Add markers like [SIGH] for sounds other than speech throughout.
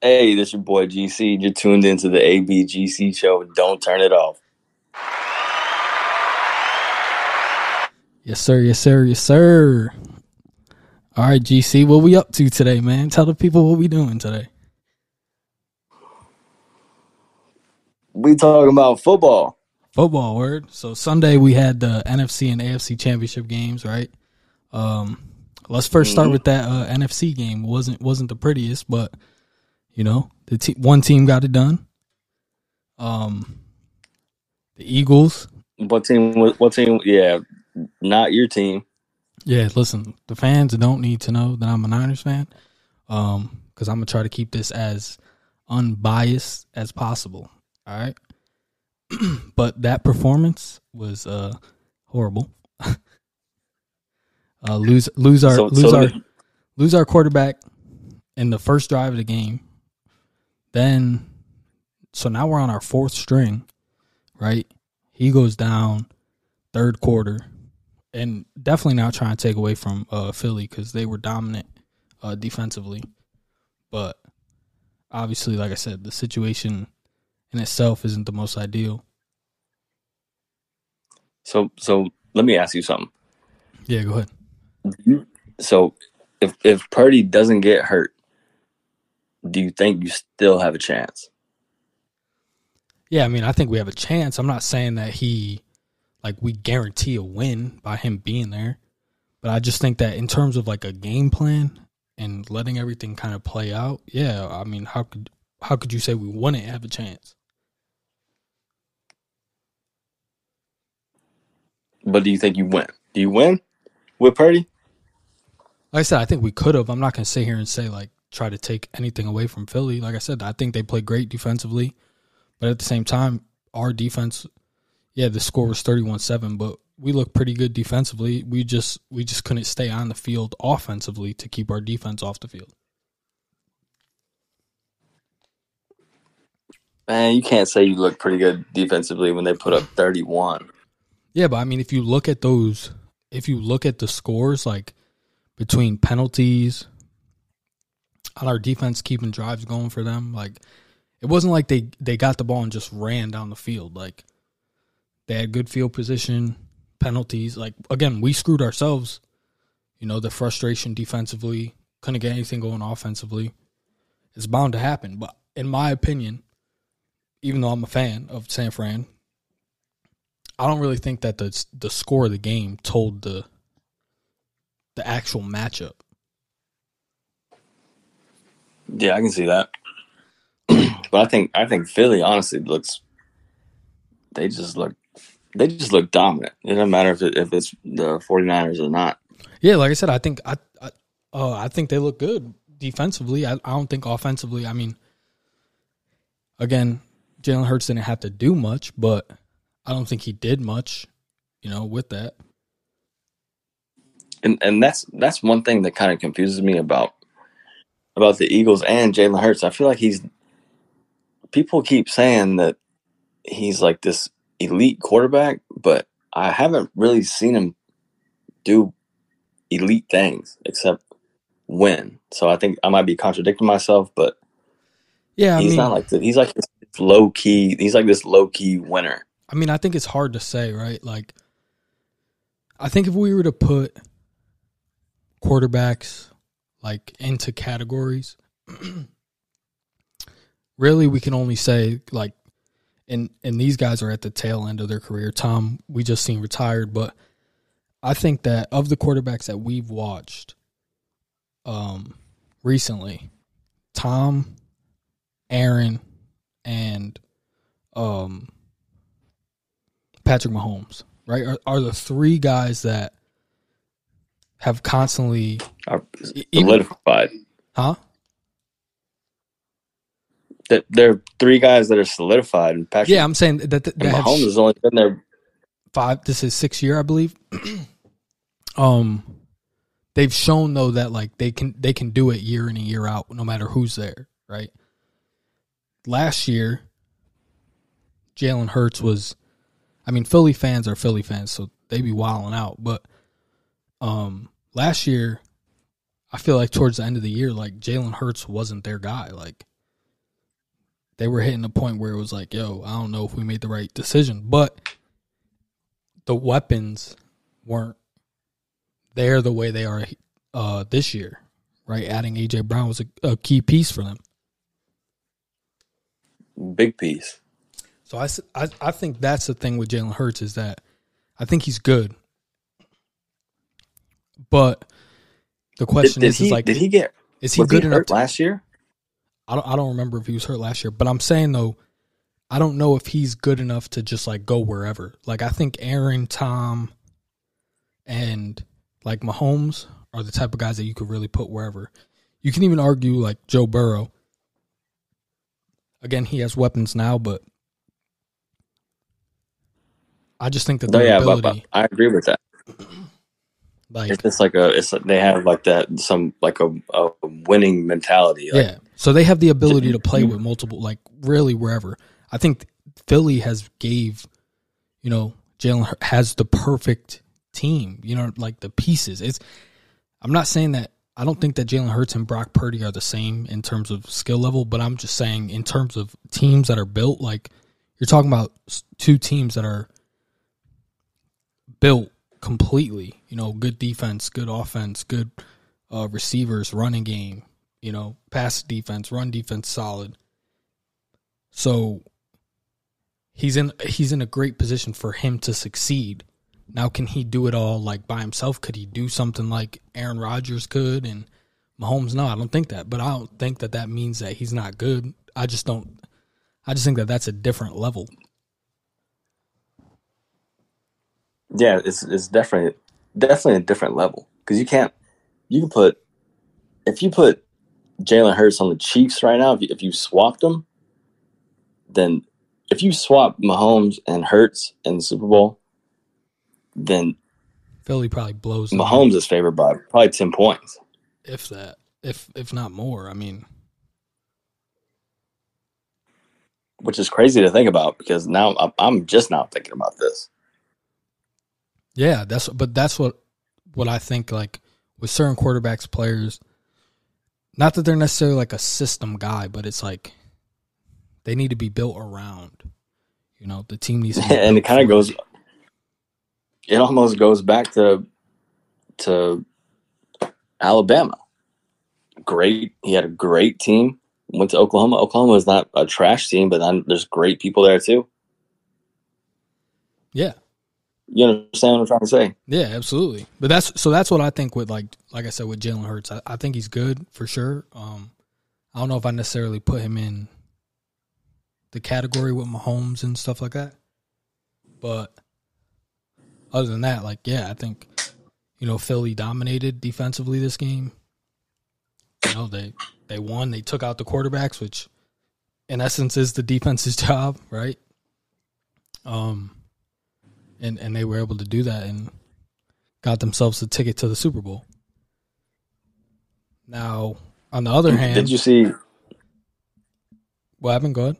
Hey, this your boy GC. You're tuned into the ABGC show. Don't turn it off. Yes, sir. Yes, sir. Yes, sir. All right, GC, what we up to today, man? Tell the people what we doing today. We talking about football. Football word. So Sunday we had the NFC and AFC championship games, right? Um, let's 1st start Mhm. with that uh, NFC game. wasn't wasn't the prettiest, but you know the te- one team got it done. Um, the Eagles. What team? What team? Yeah, not your team. Yeah, listen, the fans don't need to know that I'm a Niners fan, um, because I'm gonna try to keep this as unbiased as possible. All right, [CLEARS THROAT] but that performance was uh horrible. [LAUGHS] uh, lose lose our So- lose so our lose our quarterback in the first drive of the game. Then, so now we're on our fourth string, right? He goes down third quarter, and definitely not trying to take away from uh, Philly because they were dominant uh, defensively, but obviously, like I said, the situation in itself isn't the most ideal. So, so let me ask you something. Yeah, go ahead. So, if if Purdy doesn't get hurt, do you think you still have a chance? Yeah, I mean, I think we have a chance. I'm not saying that he, like, we guarantee a win by him being there, but I just think that in terms of like a game plan and letting everything kind of play out, yeah, I mean, how could how could you say we wouldn't have a chance? But do you think you win? Do you win with Purdy? Like I said, I think we could have. I'm not going to sit here and say like try to take anything away from Philly. Like I said, I think they play great defensively, but at the same time, our defense, yeah, the score was 31-7, but we looked pretty good defensively. We just we just couldn't stay on the field offensively to keep our defense off the field. Man, you can't say you look pretty good defensively when they put up 31. Yeah, but I mean, if you look at those, if you look at the scores, like between penalties, on our defense keeping drives going for them, like it wasn't like they they got the ball and just ran down the field. Like they had good field position, penalties. Like again, we screwed ourselves. You know, the frustration defensively couldn't get anything going offensively. It's bound to happen, but in my opinion, even though I'm a fan of San Fran, I don't really think that the the score of the game told the the actual matchup. Yeah, I can see that. [CLEARS THROAT] but I think I think Philly honestly looks. They just look. They just look dominant. It doesn't matter if it, if it's the 49ers or not. Yeah, like I said, I think I I, uh, I think they look good defensively. I, I don't think offensively. I mean, again, Jalen Hurts didn't have to do much, but I don't think he did much. You know, with that. And and that's that's one thing that kind of confuses me about about the Eagles and Jalen Hurts. I feel like he's people keep saying that he's like this elite quarterback, but I haven't really seen him do elite things except win. So I think I might be contradicting myself, but Yeah, I he's mean, not like the, he's like this low key. He's like this low key winner. I mean, I think it's hard to say, right? Like, I think if we were to put quarterbacks like into categories, [CLEARS THROAT] really we can only say like, and and these guys are at the tail end of their career. Tom, we just seen retired, but I think that of the quarterbacks that we've watched, um, recently, Tom, Aaron, and um. Patrick Mahomes, right? Are, are the three guys that have constantly, Are e- even, solidified. huh? That there are three guys that are solidified, and Patrick Yeah, I'm saying that, that, that Mahomes has only been there. five. This is six year, I believe. [CLEARS THROAT] um, they've shown though that like they can they can do it year in and year out, no matter who's there, right? Last year, Jalen Hurts was, I mean, Philly fans are Philly fans, so they be wilding out. But um, last year, I feel like towards the end of the year, like Jalen Hurts wasn't their guy. Like they were hitting a point where it was like, yo, I don't know if we made the right decision. But the weapons weren't there the way they are uh, this year, right? Adding AJ Brown was a, a key piece for them. Big piece. So i I think that's the thing with Jalen Hurts is that I think he's good. But the question did is, he is like, did he get is he good he enough hurt to, last year? I don't I don't remember if he was hurt last year, but I'm saying though, I don't know if he's good enough to just like go wherever. Like I think Aaron, Tom, and like Mahomes are the type of guys that you could really put wherever. You can even argue like Joe Burrow. Again, he has weapons now, but I just think that No, their yeah, but, but I agree with that. Like It's just like a it's like they have like that some like a, a winning mentality. Like, yeah. So they have the ability to play with multiple, like really wherever. I think Philly has gave, you know, Jalen has the perfect team. You know, like the pieces. It's. I'm not saying that. I don't think that Jalen Hurts and Brock Purdy are the same in terms of skill level, but I'm just saying in terms of teams that are built, like you're talking about two teams that are built completely. You know, good defense, good offense, good uh, receivers, running game. You know, pass defense, run defense, solid. So he's in he's in a great position for him to succeed. Now, can he do it all like by himself? Could he do something like Aaron Rodgers could and Mahomes? No, I don't think that. But I don't think that that means that he's not good. I just don't. I just think that that's a different level. Yeah, it's it's definitely definitely a different level because you can't you can put if you put Jalen Hurts on the Chiefs right now if you, if you swapped them, then if you swap Mahomes and Hurts in the Super Bowl, then Philly probably blows Mahomes is favored by probably ten points. if that, if if not more. I mean, which is crazy to think about because now I'm- I'm just now thinking about this. Yeah, that's but that's what what I think like with certain quarterbacks players not that they're necessarily like a system guy, but it's like they need to be built around. You know, the team needs to be [LAUGHS] and it kind of goes it almost goes back to to Alabama. Great, he had a great team. Went to Oklahoma. Oklahoma is not a trash team, but then there's great people there too. Yeah. You understand what I'm trying to say? Yeah, absolutely. But that's so that's what I think with like like I said with Jalen Hurts. I, I think he's good for sure. Um I don't know if I necessarily put him in the category with Mahomes and stuff like that. But other than that, like yeah, I think you know Philly dominated defensively this game. You know they they won. They took out the quarterbacks, which in essence is the defense's [LAUGHS] job, right? Um, and and they were able to do that and got themselves a ticket to the Super Bowl. Now, on the other hand, Did you see? what happened? Go ahead.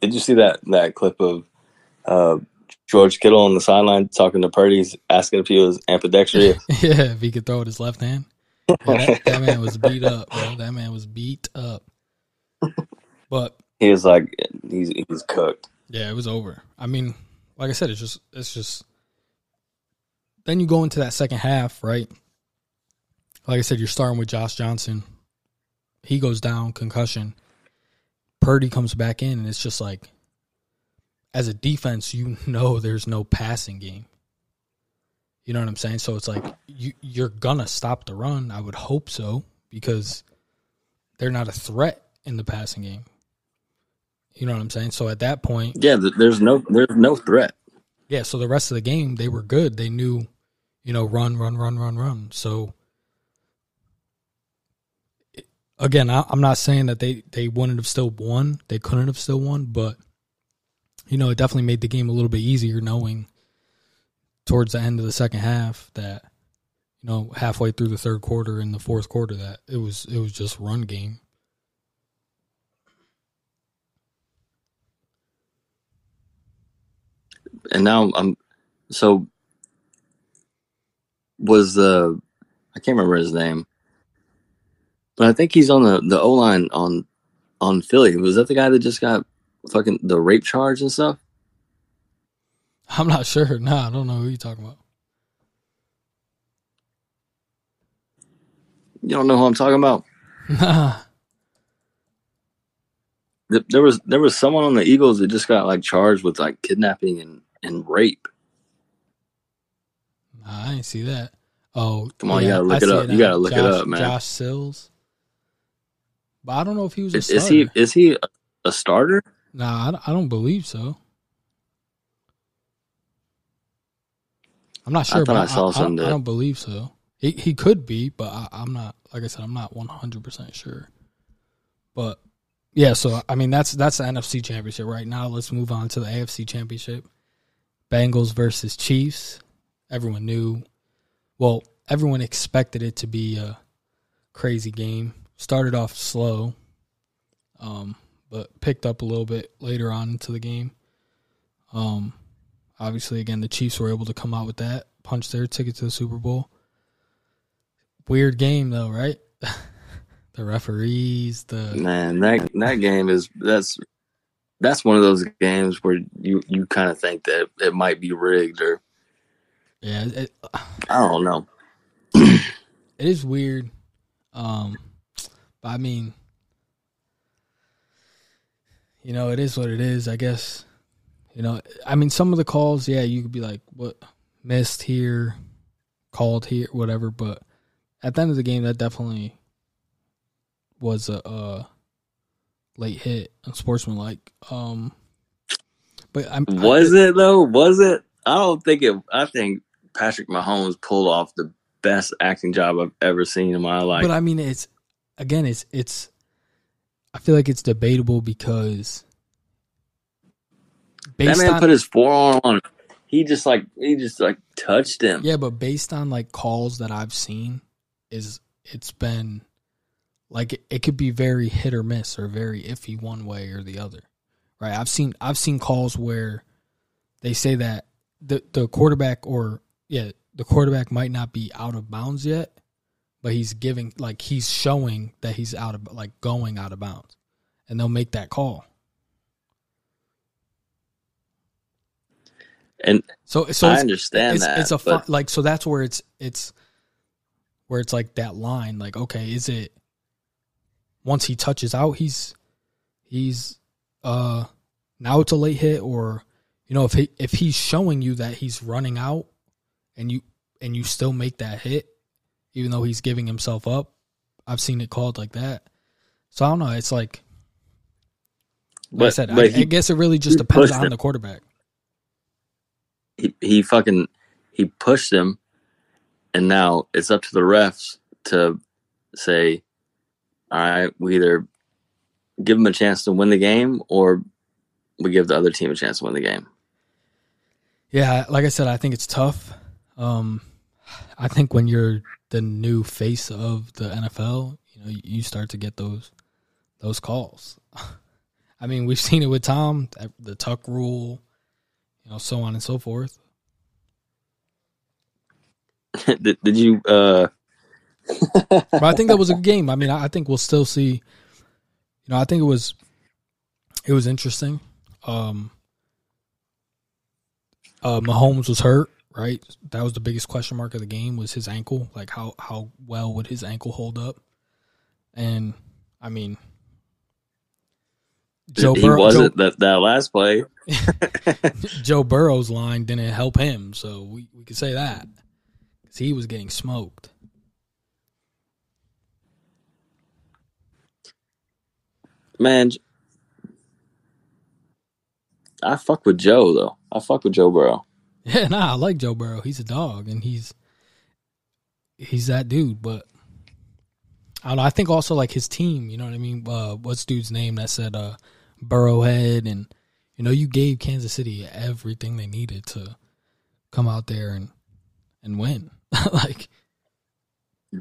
Did you see that that clip of uh, George Kittle on the sideline talking to Purdy, asking if he was ambidextrous? [LAUGHS] yeah, if he could throw with his left hand. That, that man was beat up, bro. That man was beat up. [LAUGHS] But he was like, he's he's cooked. Yeah, it was over. I mean, like I said, it's just it's just then you go into that second half, right? Like I said, you're starting with Josh Johnson. He goes down, concussion. Purdy comes back in, and it's just like, as a defense, you [LAUGHS] know there's no passing game. You know what I'm saying? So it's like you you're gonna stop the run. I would hope so because they're not a threat in the passing game. You know what I'm saying? So at that point, Yeah, there's no there's no threat. yeah. So the rest of the game, they were good. They knew, you know, run, run, run, run, run. So again, I, I'm not saying that they they wouldn't have still won. They couldn't have still won, but you know, it definitely made the game a little bit easier knowing towards the end of the second half that you know halfway through the third quarter and the fourth quarter that it was it was just run game. And now I'm so was the I can't remember his name, but I think he's on the the O line on on Philly. Was that the guy that just got fucking the rape charge and stuff? I'm not sure. [LAUGHS] Nah, I don't know who you're talking about. You don't know who I'm talking about? [LAUGHS] Nah. There was there was someone on the Eagles that just got like charged with like kidnapping and, and rape. I didn't see that. Oh, Come on, you gotta look I it up. You gotta look it up, man. Josh Sills. But I don't know if he was a Is, starter. is he is he a, starter? Nah, I don't- I believe so. I'm not sure, thought but I saw I, something I, that- don't believe so. He he could be, but I, I'm not. Like I said, I'm not 100 percent sure. But yeah, so I mean that's that's the NFC Championship right now. Let's move on to the AFC Championship. Bengals versus Chiefs. Everyone knew. Well, everyone expected it to be a crazy game. Started off slow, um, but picked up a little bit later on into the game. Um, obviously, again, the Chiefs were able to come out with that, punch their ticket to the Super Bowl. Weird game though, right? [LAUGHS] the referees, the Man, that that game is that's that's one of those games where you you kind of think that it might be rigged or yeah, it, I don't know. [CLEARS THROAT] it is weird. Um, but I mean, you know, it is what it is. I guess. You know, I mean, some of the calls, yeah, you could be like, "What missed here, called here, whatever." But at the end of the game, that definitely was a, a late hit, unsportsmanlike. Um, but I'm Was it though? Was it? I don't think it. I think Patrick Mahomes pulled off the best acting job I've ever seen in my life. but I mean, it's again, it's it's. I feel like it's debatable because that man on put his forearm on. He just like he just like touched him. yeah, but based on like calls that I've seen, is it's been like it, it could be very hit or miss or very iffy one way or the other, right? I've seen I've seen calls where they say that the the quarterback or yeah the quarterback might not be out of bounds yet, but he's giving like he's showing that he's out of like going out of bounds, and they'll make that call. And So so I understand it's, that. it's a fun, like so that's where it's it's where it's like that line like okay is it once he touches out he's he's uh now it's a late hit or you know if he if he's showing you that he's running out and you and you still make that hit even though he's giving himself up I've seen it called like that. So I don't know. It's like like I said but I, he, I guess it really just depends on him. the quarterback. He he fucking he pushed him, and now it's up to the refs to say, all right, we either give them a chance to win the game or we give the other team a chance to win the game. Yeah, like I said, I think it's tough. Um, I think when you're the new face of the NFL, you know, you start to get those those calls. [LAUGHS] I mean, we've seen it with Tom, the tuck rule, you know, so on and so forth. [LAUGHS] did, did you? uh But I think that was a good game. I mean, I I think we'll still see. You know, I think it was it was interesting. Um, uh, Mahomes was hurt, right? That was the biggest question mark of the game was his ankle. Like how how well would his ankle hold up? And I mean, Joe he Burrow, wasn't that that last play. [LAUGHS] Joe Burrow's line didn't help him, so we we could say that because he was getting smoked. Man, I fuck with Joe though. I fuck with Joe Burrow. [LAUGHS] Yeah, nah, I like Joe Burrow. He's a dog, and he's he's that dude. But I don't know. I think also like his team. You know what I mean? Uh, what's dude's name that said uh, Burrowhead, and you know you gave Kansas City everything they needed to come out there and and win. [LAUGHS] like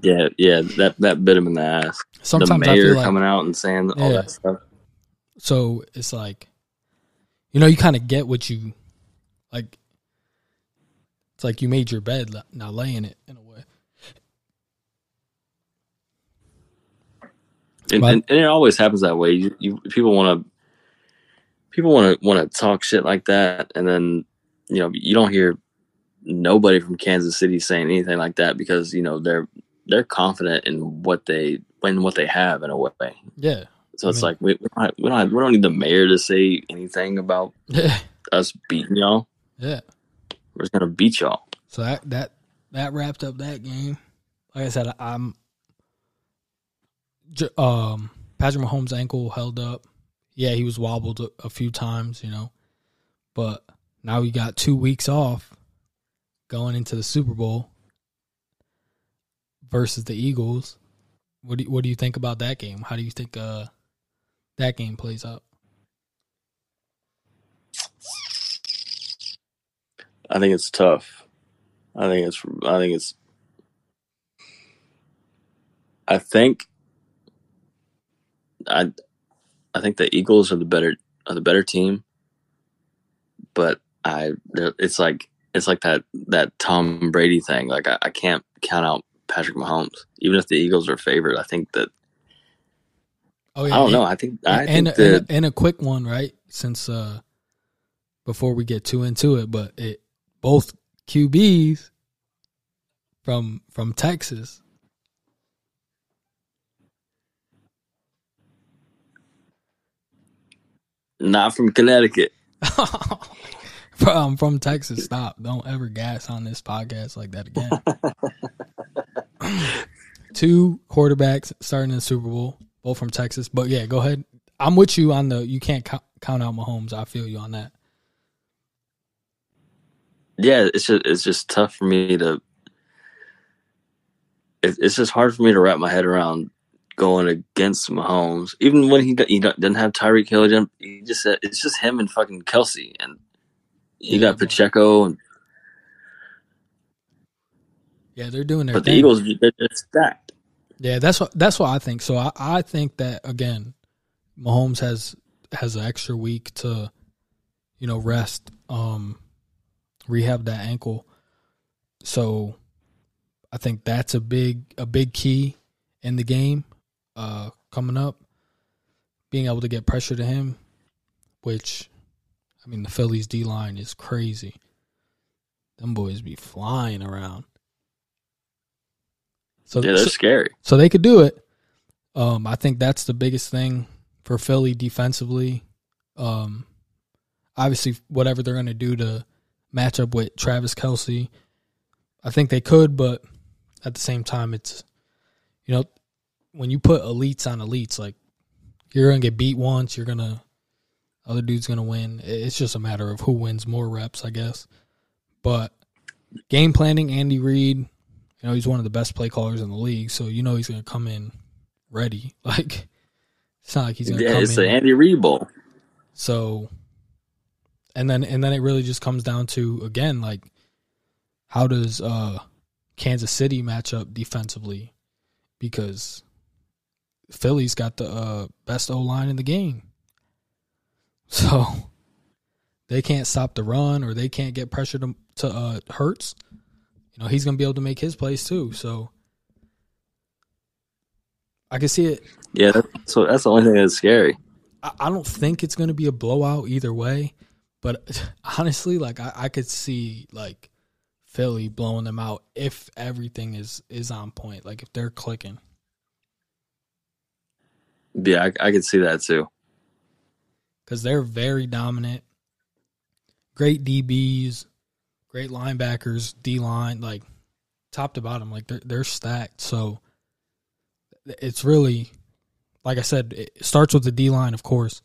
Yeah, yeah, that that bit him in the ass. sometimes the I mayor feel like coming out and saying all Yeah. that stuff. so it's like you know you kind of get what you like. It's like you made your bed, now lay in it in a way. and, and, and it always happens that way. You, you people want to people want to want to talk shit like that, and then you know you don't hear nobody from Kansas City saying anything like that because you know they're they're confident in what they in what they have in a way. Yeah, So I it's mean- like we we don't, have, we don't have, we don't need the mayor to say anything about yeah, us beating y'all. yeah. We're just gonna beat y'all. So that that that wrapped up that game. Like I said, I'm um Patrick Mahomes' ankle held up. Yeah, he was wobbled a, a few times, you know, but now we got two weeks off going into the Super Bowl versus the Eagles. What do you, what do you think about that game? How do you think uh that game plays out? I think it's tough. I think it's. I think it's. I think. I, I think the Eagles are the better are the better team, but I it's like it's like that that Tom Brady thing. Like I, I can't count out Patrick Mahomes, even if the Eagles are favored. I think that Oh yeah, I don't know. I think I and, think and, that and a quick one, right? Since uh before we get too into it, but it both QBs from from Texas. not from Connecticut. [LAUGHS] from from Texas. Stop. Don't ever gas on this podcast like that again. [LAUGHS] Two quarterbacks starting in the Super Bowl, both from Texas. But yeah, go ahead. I'm with you on the you can't count, count out Mahomes. I feel you on that. yeah, it's just it's just tough for me to. It, it's just hard for me to wrap my head around going against Mahomes, even when he he doesn't have Tyreek Hill. he He just said it's just him and fucking Kelce, and you Yeah, got Pacheco, and, Yeah, they're doing their but the thing. Eagles they're, they're stacked. Yeah, that's what that's what I think. So I, I think that again, Mahomes has has an extra week to, you know, rest, um, rehab that ankle. So I think that's a big a big key in the game, uh, coming up. Being able to get pressure to him, which I mean the Phillies D line is crazy. Them boys be flying around. So, Yeah, they're so, scary. so they could do it. Um, I think that's the biggest thing for Philly defensively. Um, obviously, whatever they're going to do to match up with Travis Kelce, I think they could, but at the same time, it's you know when you put elites on elites, like you're going to get beat once, you're gonna other dude's going to win. It's just a matter of who wins more reps, I guess. But game planning, Andy Reid, you know, he's one of the best play callers in the league, so you know he's going to come in ready. [LAUGHS] Like it's not like he's going to Yeah, come it's in. the Andy Reid Bowl. So, and then and then it really just comes down to again like how does uh Kansas City match up defensively because Philly's got the uh, best O line in the game, so they can't stop the run or they can't get pressure to to uh, Hurts. You know he's gonna be able to make his plays too. So I can see it Yeah, that's so that's the only thing that's scary. I, I don't think it's going to be a blowout either way, but [LAUGHS] honestly, like I, I could see like Philly blowing them out if everything is is on point, like if they're clicking. Yeah, I, I could see that too. because they're very dominant. Great DBs, great linebackers, D line, like top to bottom, like they're they're stacked. So it's really, like I said, it starts with the D line, of course.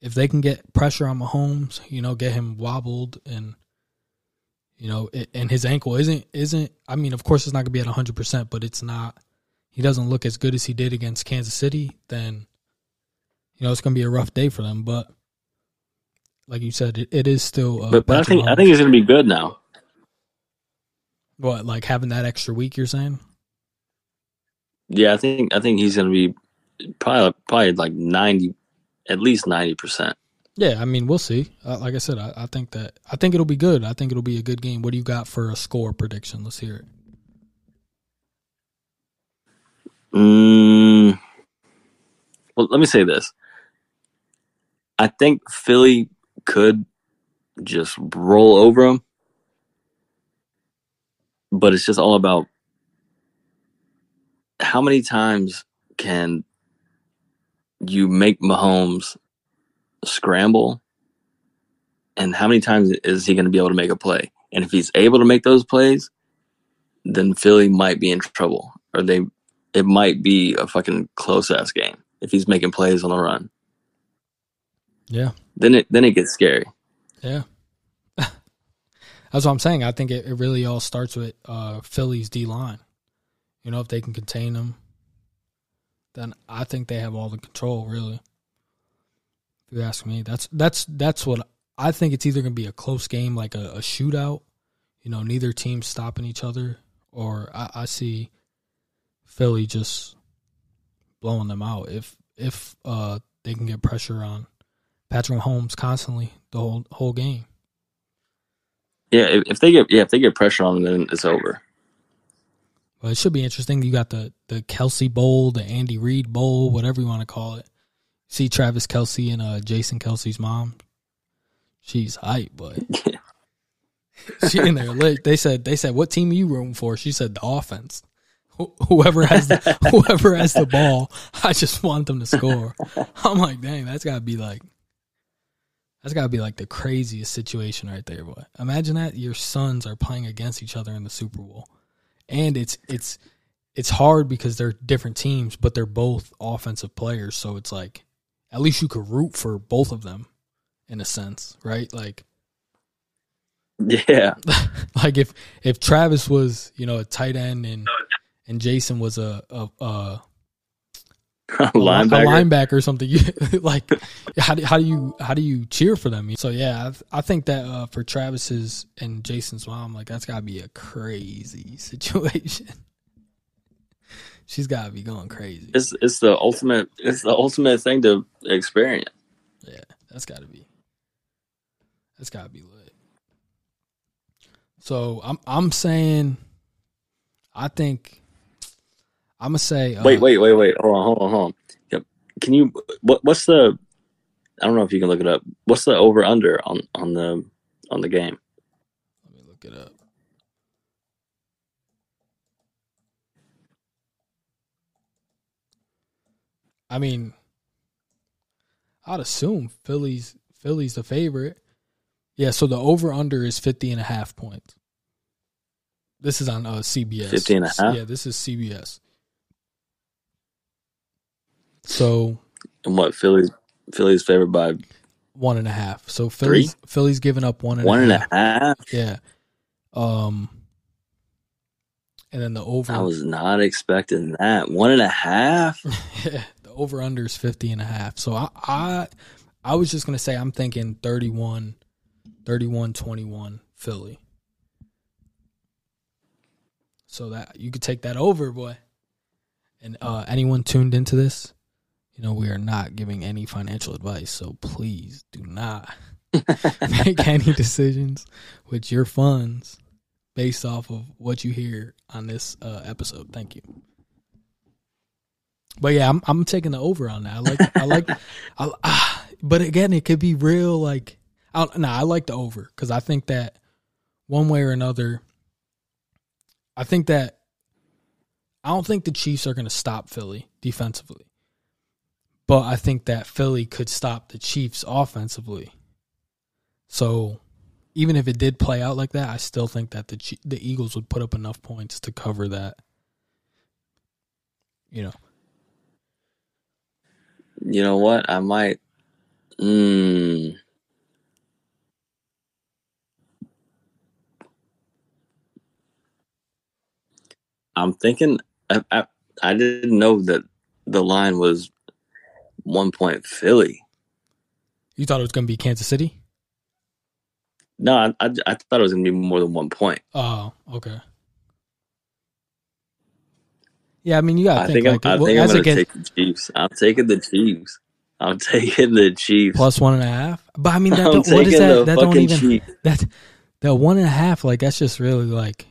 If they can get pressure on Mahomes, you know, get him wobbled and you know, it, and his ankle isn't isn't. I mean, of course, it's not gonna be at hundred percent, but it's not. He doesn't look as good as he did against Kansas City. Then you know it's to be a rough day for them. But like you said, it, it is still. Uh, But but I think I think he's gonna be good now. what like having that extra week. You're saying? Yeah, I think I think he's gonna be probably probably like ninety, at least ninety percent. Yeah, I mean we'll see. Uh, like I said, I, I think that I think it'll be good. I think it'll be a good game. What do you got for a score prediction? Let's hear it. Mm, Well, let me say this. I think Philly could just roll over them, but it's just all about how many times can you make Mahomes scramble, and how many times is he going to be able to make a play? And if he's able to make those plays, then Philly might be in trouble, or they it might be a fucking close ass game if he's making plays on the run. Yeah. Then it then it gets scary. Yeah. [LAUGHS] That's what I'm saying. I think it, it really all starts with uh, Philly's D line. You know, if they can contain them, then I think they have all the control. Really, if you ask me, that's that's that's what I think. It's either going to be a close game, like a, a, shootout. You know, neither team stopping each other, or I, I see Philly just blowing them out. If if uh, they can get pressure on Patrick Mahomes constantly the whole whole game. Yeah, if, if they get yeah if they get pressure on them, then it's over. Well, it should be interesting. You got the the Kelce Bowl, the Andy Reid Bowl, whatever you want to call it. See Travis Kelce and uh, Jason Kelce's mom. She's hype, but [LAUGHS] she in there. They said they said what team are you rooting for? She said the offense. Whoever has the [LAUGHS] whoever has the ball, I just want them to score. I'm like, dang, that's gotta be like that's gotta be like the craziest situation right there, boy. Imagine that your sons are playing against each other in the Super Bowl and it's it's it's hard because they're different teams, but they're both offensive players. So it's like at least you could root for both of them in a sense, right? Like Yeah. [LAUGHS] like if if Travis was, you know, a tight end and and Jason was a a, a a linebacker. a linebacker or something. [LAUGHS] Like, how do, how do you how do you cheer for them? So yeah, I, I think that uh, for Travis's and Jason's mom, like that's got to be a crazy [LAUGHS] situation. She's got to be going crazy. It's it's the ultimate it's the ultimate thing to experience. Yeah, that's got to be. That's got to be lit. So I'm I'm saying, I think I'm gonna say. Uh, wait, wait, wait, wait. Hold on, hold on, hold on. Yep. Can you? What? What's the? I don't know if you can look it up. What's the over under on on the on the game? Let me look it up. I mean, I'd assume Philly's Philly's the favorite. Yeah, so the over under is 50 and a half points. This is on uh, CBS. 50 and a half? Yeah, this is CBS. So and what Philly's Philly's favored by one and a half. So Philly's Three? Philly's giving up one and one and a half. Yeah. Um. And then the over. I was not expecting that one and a half. [LAUGHS] yeah, the over under is 50 and a half. So I, I, I was just gonna say I'm thinking 31, 31, 21 Philly. So that you could take that over, boy. And uh, anyone tuned into this, you know, we are not giving any financial advice, so please do not [LAUGHS] make any decisions with your funds based off of what you hear on this uh, episode. Thank you. But yeah, I'm I'm taking the over on that. I like I like, [LAUGHS] I, uh, but again, it could be real. Like, I, nah, I like the over because I think that one way or another, I think that I don't think the Chiefs are going to stop Philly defensively. But I think that Philly could stop the Chiefs offensively. So even if it did play out like that, I still think that the the Eagles would put up enough points to cover that. You know. You know what? I might. Mm, I'm thinking. I, I I didn't know that the line was one point Philly. You thought it was going to be Kansas City? No, I, I, I thought it was going to be more than one point. Oh, okay. Yeah, I mean, you got to think, think. I'm, like, I think I'm going to take the Chiefs. I'm taking the Chiefs. I'm [LAUGHS] taking the Chiefs plus one and a half. But I mean, that [LAUGHS] what is that? That don't even Chiefs. that that one and a half. Like that's just really like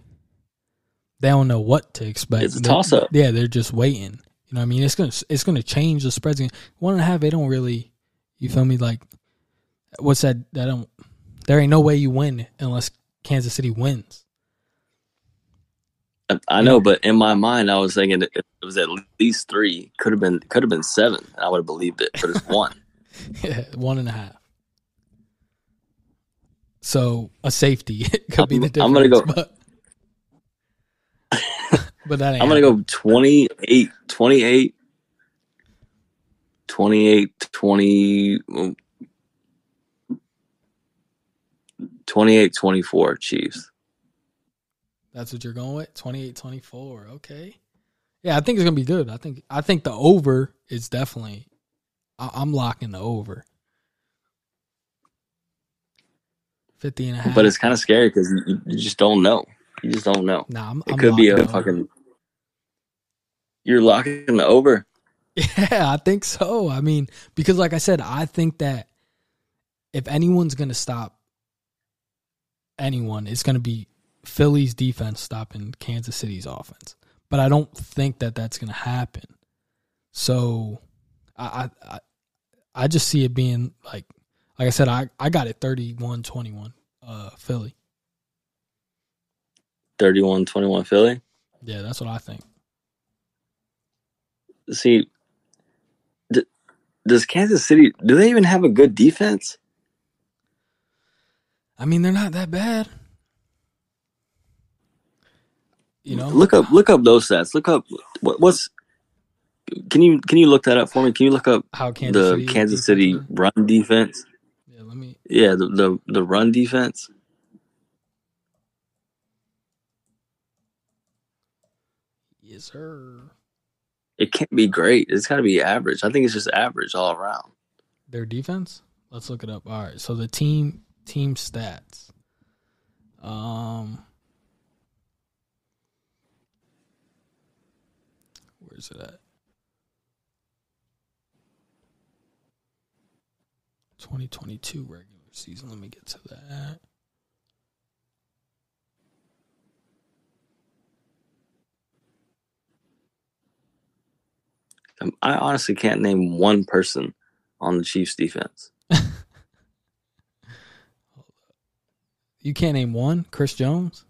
they don't know what to expect. It's a toss up. Yeah, they're just waiting. You know what I mean? It's gonna it's gonna change the spreads. One and a half, they don't really. You feel me? Like, what's that? That don't. There ain't no way you win unless Kansas City wins. I, know, but in my mind, I was thinking it was at least three. Could have been could have been seven. I would have believed it, but it's one. [LAUGHS] yeah, one and a half. So a safety [LAUGHS] could be the difference. I'm gonna go. But, but that I'm gonna go 28, 28, 28, 20, 28, 24 Chiefs. That's what you're going with? 28, 24. Okay. Yeah, I think it's gonna be good. I think I think the over is definitely. I, am locking the over. 50 and a half. But it's kind of scary because you, you, just don't know. You just don't know. Nah, I'm, it I'm could be a fucking. You're locking the over. [LAUGHS] Yeah, I think so. I mean, because like I said, I think that if anyone's going to stop anyone, it's going to be Philly's defense stopping Kansas City's offense. But I don't think that that's going to happen. So I, I I just see it being like like I said, I, I got it 31 21, uh, Philly. 31 21 Philly? Yeah, that's what I think. See, d- does Kansas City, do they even have a good defense? I mean, they're not that bad. You know, look up look up those stats. Look up what, what's can you can you look that up for me? Can you look up how Kansas the City Kansas City run defense? Yeah, let me. Yeah, the the, the run defense. Yes, sir. It can't be great. It's got to be average. I think it's just average all around. Their defense. Let's look it up. All right. So the team team stats. Um. Where's it at? 2022 regular season. Let me get to that. I honestly can't name one person on the Chiefs defense. [LAUGHS] you can't name one? Chris Jones?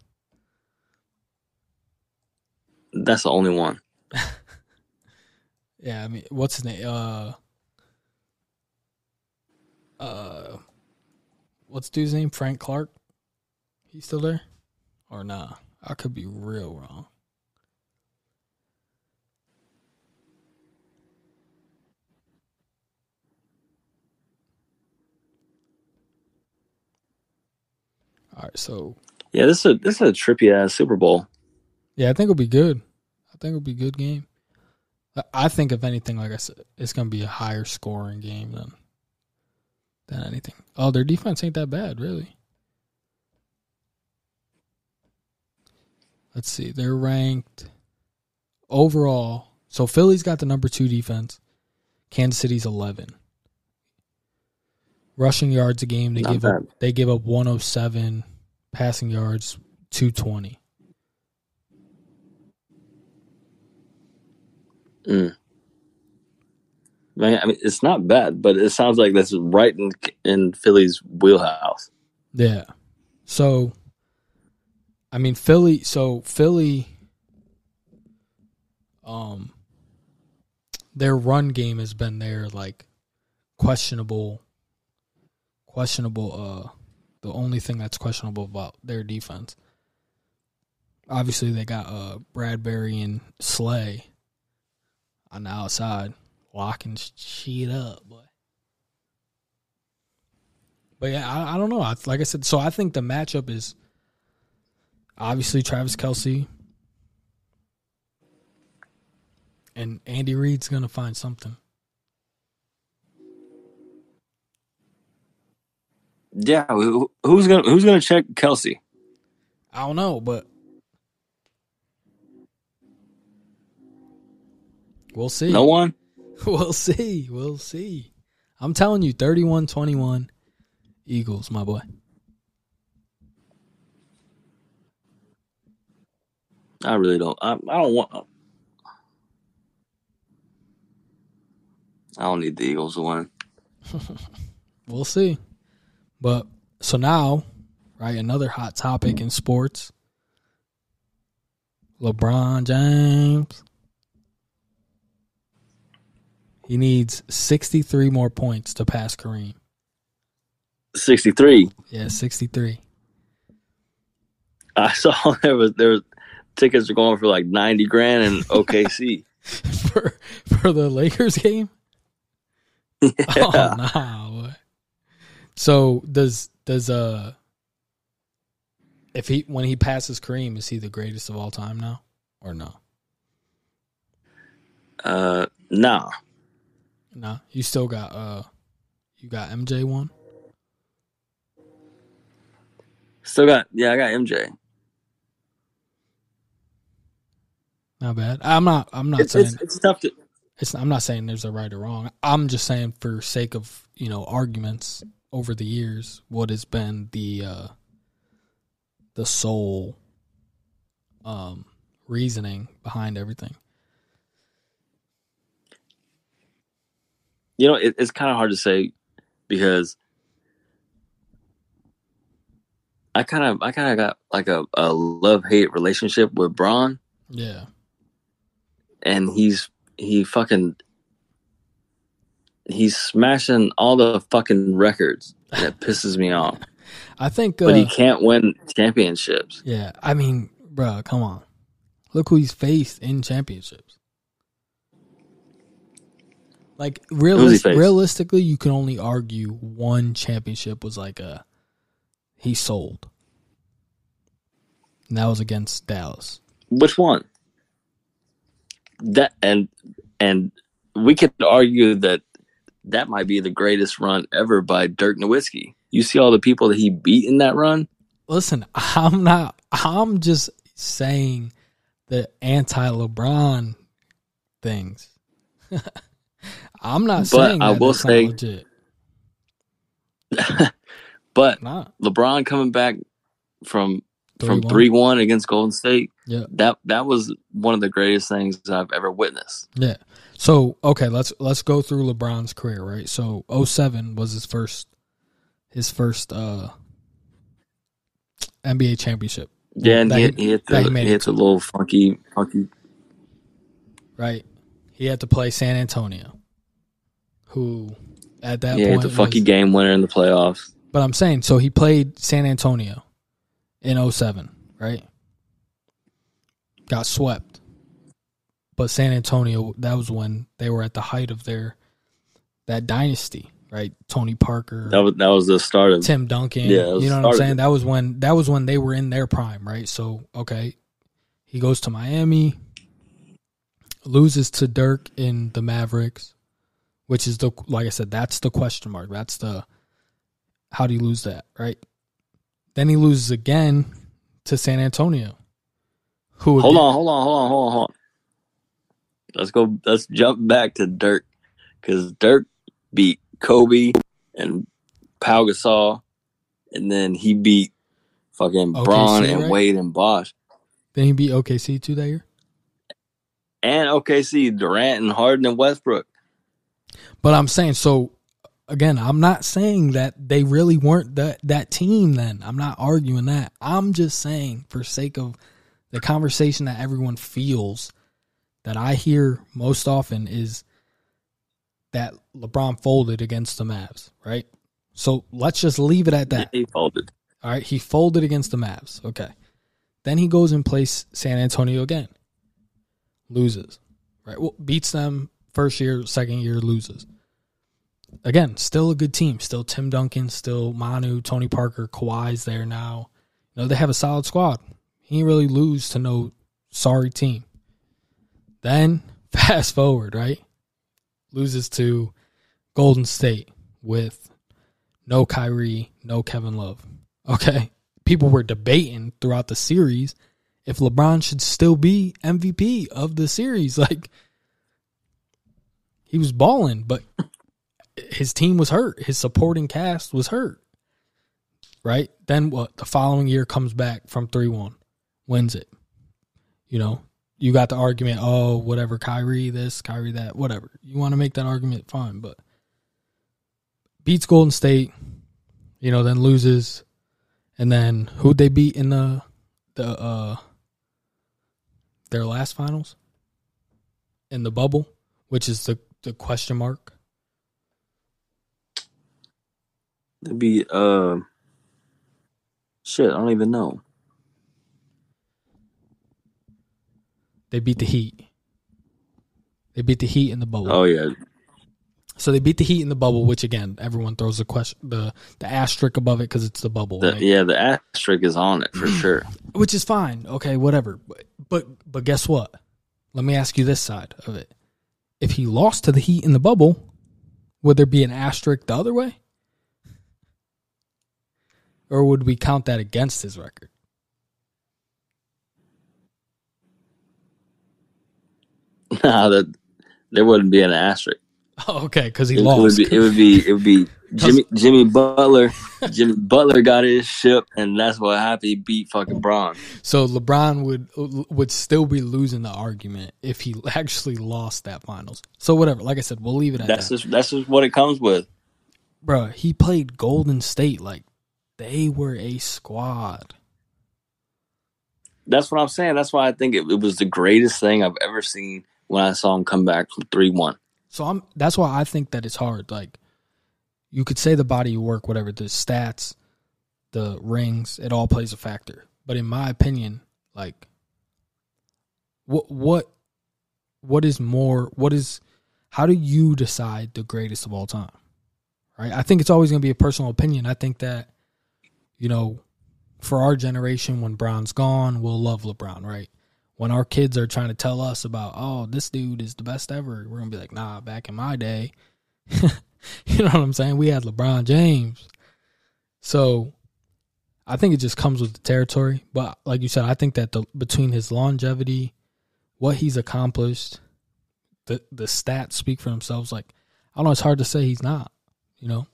That's the only one. [LAUGHS] yeah, I mean, what's his name? Uh, uh, what's dude's name? Frank Clark. He's still there, or nah? I could be real wrong. All right, so yeah, this is a this is a trippy ass Super Bowl. Yeah, I think it'll be good. I think it'll be a good game. I think if anything, like I said, it's gonna be a higher scoring game than than anything. Oh, their defense ain't that bad, really. Let's see. They're ranked overall. So Philly's got the number two defense. Kansas City's eleven. Rushing yards a game, they Not give bad. up they give up one oh seven. Passing yards, two twenty. Mm. I mean, it's not bad, but it sounds like that's right in in Philly's wheelhouse. Yeah. So, I mean, Philly. So Philly, um, their run game has been their like questionable, questionable. Uh, the only thing that's questionable about their defense. Obviously, they got uh Bradberry and Slay on the outside locking shit up, boy. But yeah, I, I don't know. I, like I said, so I think the matchup is obviously Travis Kelce and Andy Reid's gonna find something. Yeah, who's gonna who's gonna check Kelce? I don't know, but we'll see. No one. [LAUGHS] We'll see. We'll see. I'm telling you, 31 21 Eagles, my boy. I really don't. I, I don't want. I don't need the Eagles to win. [LAUGHS] We'll see. But so now, right, another hot topic in sports. LeBron James. He needs 63 more points to pass Kareem. 63. Yeah, 63. I saw [LAUGHS] there was there was tickets are going for like 90 grand in [LAUGHS] OKC. for for the Lakers game? [LAUGHS] yeah. Oh no. So does does uh if he when he passes Kareem, is he the greatest of all time now? Or no? Uh nah. No. You still got uh you got MJ one? Still got yeah, I got MJ. Not bad. I'm not I'm not It's, saying it's it's tough to it's I'm not saying there's a right or wrong. I'm just saying for sake of, you know, arguments over the years, what has been the uh the sole um reasoning behind everything. you know, it, it's kind of hard to say because I kind of I kind of got like a, a love hate relationship with Bron, Yeah. and he's he fucking he's smashing all the fucking records, and it [LAUGHS] pisses me off. I think uh, But he can't win championships. yeah, I mean, bro, come on. Look who he's faced in championships. Like realis- realistically, you can only argue one championship was like a he sold. And that was against Dallas. Which one? That and and we could argue that that might be the greatest run ever by Dirk Nowitzki. You see all the people that he beat in that run. Listen, I'm not I'm just saying the anti LeBron things. [LAUGHS] I'm not But saying I that will say- legit. [LAUGHS] but LeBron coming back from from 3-1. three one against Golden State. Yeah. That that was one of the greatest things I've ever witnessed. Yeah. So okay, let's let's go through LeBron's career, right? So 07 was his first his first uh NBA championship, Yeah, and he, he- hit- he hit that he he hit the little funky funky. right? He had to play San Antonio, who at that Yeah, point the funky was- game winner in the playoffs. But I'm saying, so he played San Antonio in 07, right? Got swept. But San Antonio, that was when they were at the height of their that dynasty, right? Tony Parker, That was that was the start of Tim Duncan. Yeah, you know what I'm saying? That was when that was when they were in their prime, right? So okay, he goes to Miami, loses to Dirk in the Mavericks, which is the like I said, that's the question mark. That's the how do you lose that, right? Then he loses again to San Antonio. Who Hold on, hold on, hold on, hold on, hold on. Let's go. Let's jump back to Dirk because Dirk beat Kobe and Pau Gasol, and then he beat fucking OKC, Bron and right? Wade and Bosh Then he beat OKC too that year. and OKC Durant and Harden and Westbrook. But I'm saying so again, I'm not saying that they really weren't that that team then. I'm not arguing that. I'm just saying for sake of the conversation that everyone feels that I hear most often is that LeBron folded against the Mavs, right? So let's just leave it at that. He folded. All right, he folded against the Mavs. Okay. Then he goes and plays San Antonio again. Loses. Right? Well, beats them first year, second year, loses. Again, still a good team. Still Tim Duncan, still Manu, Tony Parker, Kawhi's there now. You know, they have a solid squad. He didn't really lose to no sorry team. Then [LAUGHS] fast forward, right? Loses to Golden State with no Kyrie, no Kevin Love. Okay. People were debating throughout the series if LeBron should still be MVP of the series. [LAUGHS] Like he was balling, but his team was hurt. His supporting cast was hurt. Right? Then what? The following year comes back from 3 1, wins it. You know, you got the argument, oh, whatever, Kyrie this, Kyrie that, whatever. You want to make that argument, fine, but beats Golden State, you know, then loses, and then who'd they beat in the the uh their last finals in the bubble, which is the the question mark. It'd be uh shit, I don't even know. They beat the Heat. They beat the Heat in the bubble. Oh yeah. So they beat the Heat in the bubble, which again, everyone throws the question, the the asterisk above it because it's the bubble, The, right? yeah, the asterisk is on it for sure. [CLEARS THROAT] which is fine. Okay, whatever. But, but but guess what? Let me ask you this side of it. If he lost to the Heat in the bubble, would there be an asterisk the other way? Or would we count that against his record? [LAUGHS] nah, that there wouldn't be an asterisk. Oh, okay, because he It, it lost. would be it would be it would be [LAUGHS] Jimmy Jimmy Butler. [LAUGHS] Jimmy Butler got his ship, and that's what happened. He beat fucking Bron. so LeBron would would still be losing the argument if he actually lost that finals. So whatever. Like I said, we'll leave it at That's that. just that's just what it comes with. Bruh, he played Golden State like they were a squad. That's what I'm saying. That's why I think it, it was the greatest thing I've ever seen when I saw him come back from three one. So I'm that's why I think that it's hard. Like you could say the body of work, whatever, the stats, the rings, it all plays a factor. But in my opinion, like what what what is more what is how do you decide the greatest of all time? Right? I think it's always gonna be a personal opinion. I think that, you know, for our generation when Brown's gone, we'll love LeBron, right? When our kids are trying to tell us about, oh, this dude is the best ever, we're gonna be like, nah, back in my day. [LAUGHS] you know what I'm saying? We had LeBron James. So I think it just comes with the territory. But like you said, I think that the between his longevity, what he's accomplished, the the stats speak for themselves. Like I don't know, it's hard to say he's not, you know?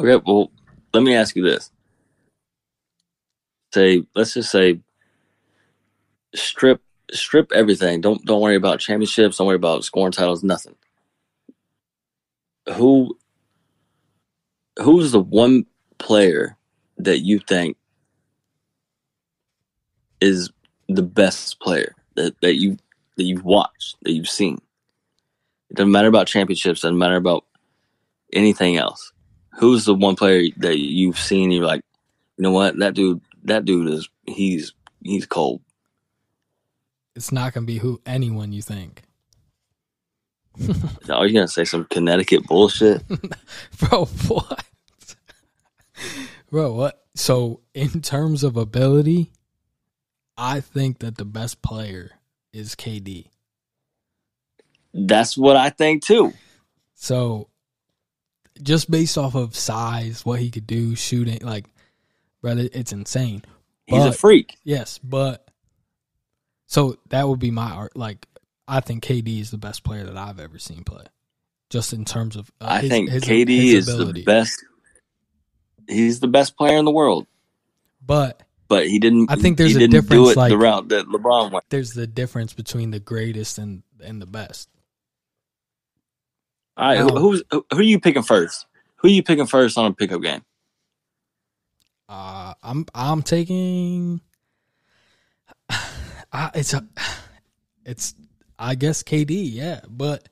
Okay, well, let me ask you this. Say, let's just say, strip strip everything. Don't don't worry about championships. Don't worry about scoring titles. Nothing. Who who's the one player that you think is the best player that, that you that you've watched that you've seen? It doesn't matter about championships. Doesn't matter about anything else who's the one player that you've seen you're like you know what that dude that dude is he's he's cold It's not gonna be who anyone you think. are you gonna say some connecticut bullshit [LAUGHS] Bro, what? Bro, what? So, in terms of ability, I think that the best player is KD. that's what i think too So, just based off of size, what he could do, shooting, like, brother, it's insane. he's a freak Yes, but so that would be my art. Like, I think KD is the best player that I've ever seen play, just in terms of. Uh, i his- think his- kd his is ability. the best he's the best player in the world But but he didn't I think there's he a didn't do difference, it like- the route that lebron went there's the difference between the greatest and and the best. all right Now- who, who's who, who are you picking first who are you picking first on a pickup game Uh, I'm I'm taking. I, it's a, it's I guess KD, yeah, but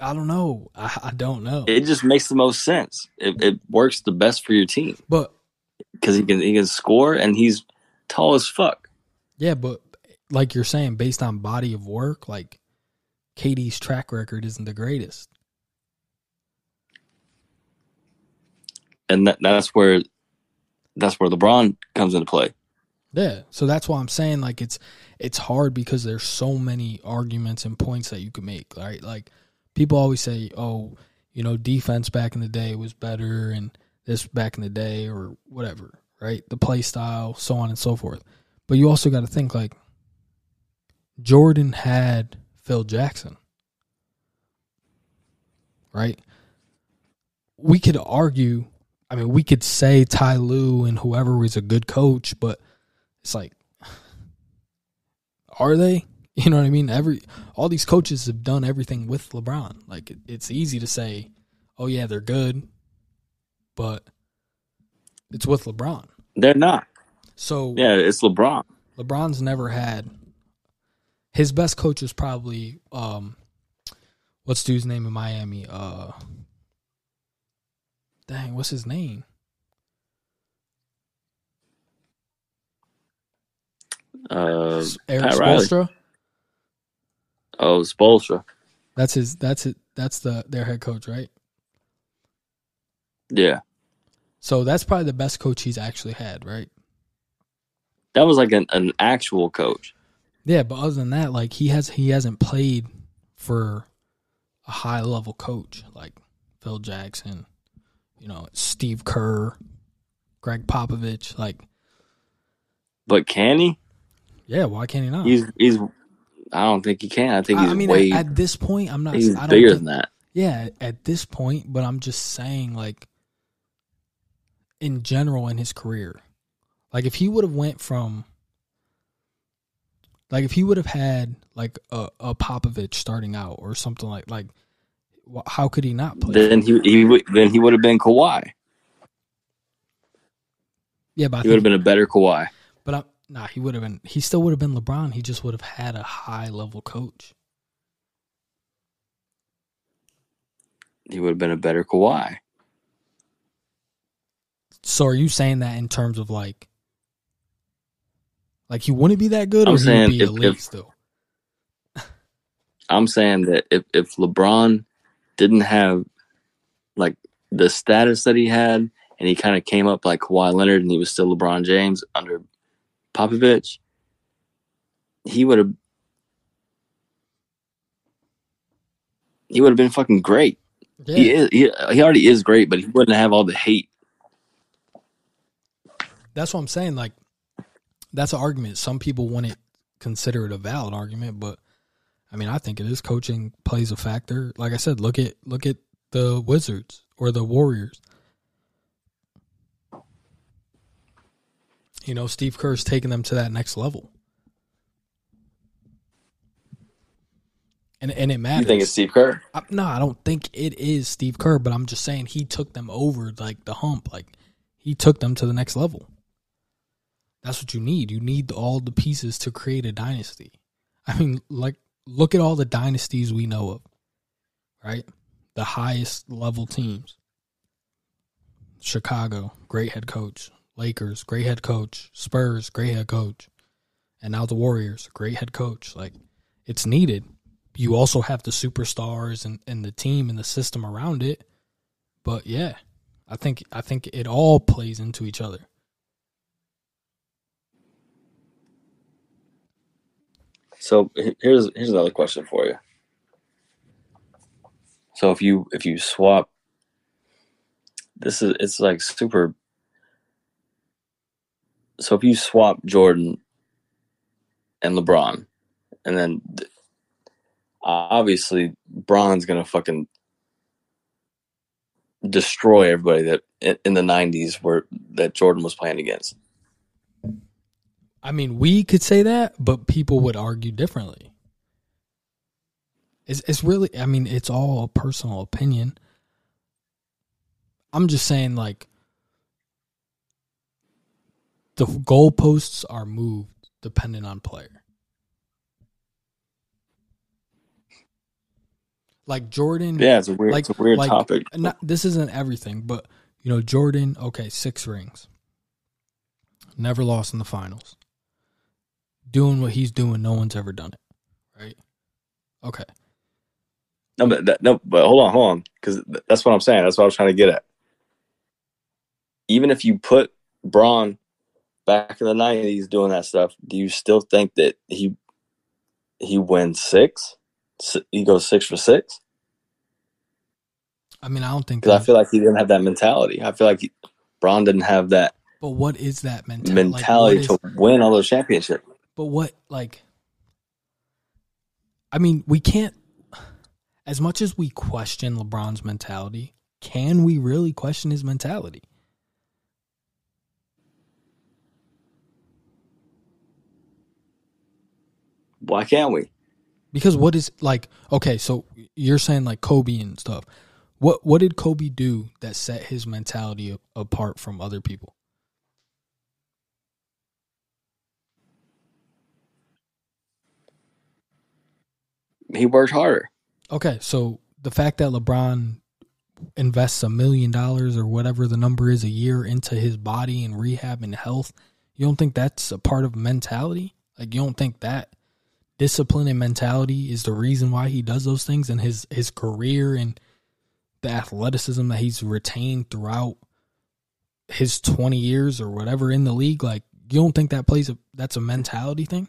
I don't know. I, I don't know. it just makes the most sense it, it works the best for your team but because he can he can score and he's tall as fuck yeah, but like you're saying, based on body of work, like KD's track record isn't the greatest. and that, that's where that's where LeBron comes into play. Yeah, so that's why I'm saying like it's it's hard because there's so many arguments and points that you can make, right? Like people always say, "Oh, you know, defense back in the day was better and this back in the day or whatever," right? The play style, so on and so forth. But you also got to think like Jordan had Phil Jackson. Right? We could argue, I mean, we could say Ty Lue and whoever was a good coach, but it's like are they? [LAUGHS] You know what I mean? Every all these coaches have done everything with LeBron. Like it, it's easy to say, "Oh yeah, they're good," but it's with LeBron. They're not. So Yeah, it's LeBron. LeBron's never had his best coach is probably um what's dude's name in Miami? Uh dang, what's his name? Uh, Erik Pat Riley. Oh, Spoelstra. That's his that's it that's the their head coach, right? Yeah, So that's probably the best coach he's actually had, right? that was like an, an actual coach. Yeah, but other than that, like he has he hasn't played for a high level coach like Phil Jackson, you know, Steve Kerr, Gregg Popovich. Like, But can he? yeah, why can't he not? He's he's. I don't think he can. I think he's I mean, way. at, at this point, I'm not. he's I don't bigger think- than that. Yeah, at this point, but I'm just saying, like, in general, in his career, like if he would have went from, like if he would have had like a, a Popovich starting out or something like like, how could he not play? Then he he would then he would have been Kawhi. yeah, but I He would have been a better Kawhi. but I, nah, he would have been. He still would have been LeBron. He just would have had a high level coach. He would have been a better Kawhi. So are you saying that in terms of like, like he wouldn't be that good, I'm or he saying would be if- elite if- still? I'm saying that if if LeBron didn't have like the status that he had, and he kind of came up like Kawhi Leonard, and he was still LeBron James under Popovich, he would have he would have been fucking great. Yeah. He is he, he already is great, but he wouldn't have all the hate. That's what I'm saying. Like, that's an argument. Some people wouldn't consider it a valid argument, but I mean, I think it is. Coaching plays a factor. Like I said, look at look at the Wizards or the Warriors. You know, Steve Kerr's taking them to that next level, and and it matters. You think it's Steve Kerr? I, no, I don't think it is Steve Kerr, but I'm just saying he took them over like the hump. Like he took them to the next level. That's what you need. You need all the pieces to create a dynasty. I mean, like look at all the dynasties we know of, right? The highest level teams. Chicago, great head coach. Lakers, great head coach. Spurs, great head coach. And now the Warriors, great head coach. Like it's needed you also have the superstars and, and the team and the system around it. But yeah, I think I think it all plays into each other. So here's here's another question for you. So if you if you swap, this is it's like super. So if you swap Jordan and LeBron, and then obviously Bron's gonna fucking destroy everybody that in, the '90s where that Jordan was playing against. I mean, we could say that, but people would argue differently. It's it's really I mean, it's all a personal opinion. I'm just saying like the goalposts are moved depending on player. Like Jordan Yeah, it's a weird, Like- it's a weird like- topic. not this isn't everything, but you know, Jordan, okay, six rings. Never lost in the finals. Doing what he's doing, no one's ever done it. Right? Okay. No, but that, no, but hold on, hold on, because that's what I'm saying. That's what I was trying to get at. Even if you put Bron back in the '90s doing that stuff, do you still think that he he wins six? He goes six for six I mean, I don't think because I feel like he didn't have that mentality. I feel like he, Bron didn't have that but what is that mentality? mentality like, what to is, win all those championships. But what like I mean, we can't as much as we question LeBron's mentality, can we really question his mentality? Why can't we? Because what is like okay, so you're saying like Kobe and stuff. What what did Kobe do that set his mentality apart from other people? He worked harder. Okay, so the fact that LeBron invests a million dollars or whatever the number is a year into his body and rehab and health, you don't think that's a part of mentality? Like you don't think that discipline and mentality is the reason why he does those things and his his career and the athleticism that he's retained throughout his 20 years or whatever in the league like you don't think that plays a that's a mentality thing